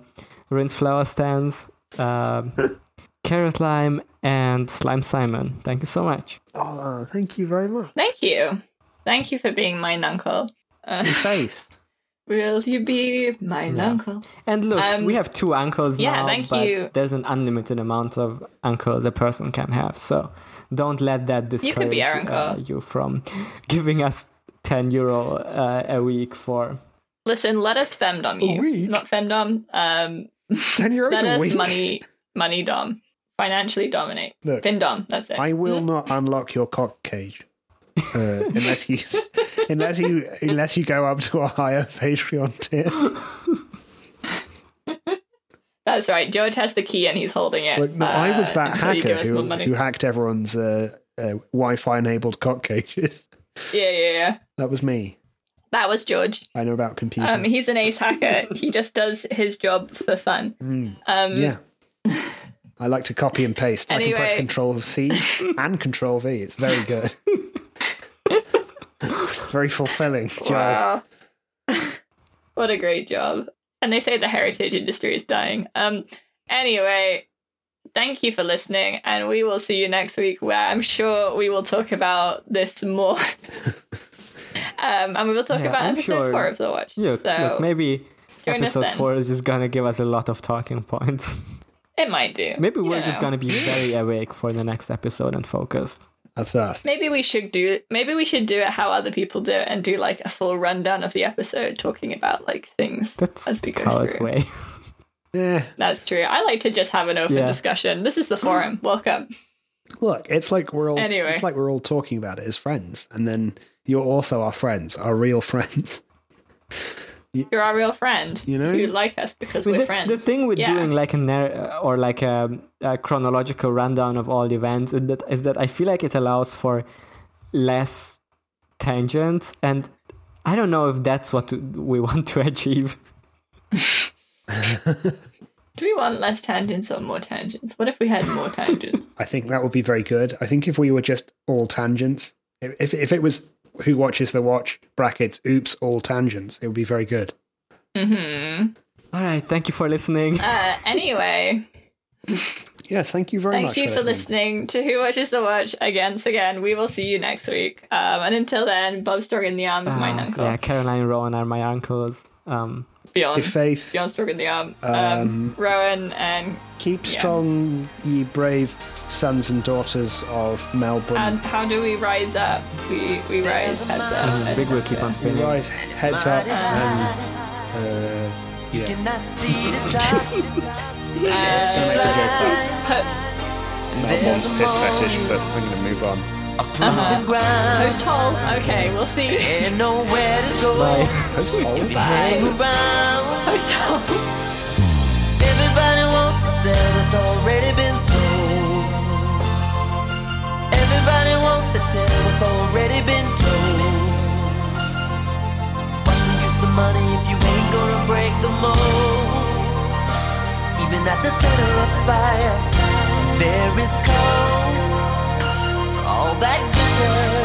Rinse Flower stands. Um, Carrot Lime and Slime Simon. Thank you so much. oh, thank you very much. Thank you. Thank you for being mine uncle. Uh, Faith. will you be mine uncle? And look, Um, we have two uncles yeah, now, thank but you. there's an unlimited amount of uncles a person can have. So don't let that discourage You could be our uh, you from giving us 10 euro uh, a week for. Listen, let us femdom you. week? Not femdom. Um, Ten euros let a us week. money, money dom. Financially dominate. Look, Findom, that's it. I will not unlock your cock cage uh, unless you unless you unless you go up to a higher Patreon tier. That's right. George has the key and he's holding it. Like, no, I was uh, that until you give hacker who, who hacked everyone's uh, uh, Wi-Fi enabled cock cages. Yeah, yeah, yeah. That was me. That was George. I know about computers. Um, he's an ace hacker. he just does his job for fun. Um, yeah. I like to copy and paste. I can press Anyway. Control C and Control V. It's very good. very fulfilling job. Wow. what a great job. And they say the heritage industry is dying. Um anyway, thank you for listening and we will see you next week where I'm sure we will talk about this more. Um and we will talk Yeah, about I'm episode sure- 4 of The Watch. Look, so look maybe join us episode 4 is just gonna give us a lot of talking points. it might do. maybe You we're just know. gonna be very awake for the next episode and focused. That's us. Maybe we should do maybe we should do it how other people do it and do like a full rundown of the episode talking about like things That's as we go through. way. Yeah. That's true. I like to just have an open Yeah. discussion. This is the forum. Welcome. Look, it's like we're all Anyway. it's like we're all talking about it as friends, and then you're also our friends, our real friends. You're our real friend. You know? you like us because I mean, we're the, friends. the thing with Yeah. doing like a narr- or like a, a chronological rundown of all the events is that is that I feel like it allows for less tangents, and I don't know if that's what we want to achieve. Do we want less tangents or more tangents? What if we had more tangents? I think that would be very good. I think if we were just all tangents, if if, if it was who watches the watch brackets, oops, all tangents, it would be very good. hmm All right, thank you for listening. Uh, anyway, Yes, thank you very thank much. Thank you for listening to Who Watches the Watch. Again, again, we will see you next week. Um, and until then, Bob Storg in the arm is my Uh, uncle. yeah, Caroline and Rowan are my uncles. Um, Beyond, Good faith. Beyond Storg in the arm. Um, Rowan and Keep Yeah. strong, ye brave sons and daughters of Melbourne. and how do we rise up? We we rise heads up. and this big will keep on you spinning. rise heads up and uh, yeah. Uh, put piss fetish, but we're going to move on. Uh-huh. Post hole. Okay, we'll see. Ain't nowhere to go. Bye. Post hole. If you hang around, Post hole. everybody wants to sell what's already been that's already been told. What's the use of money if you ain't gonna break the mold? Even at the center of fire, there is cold. All that glitter.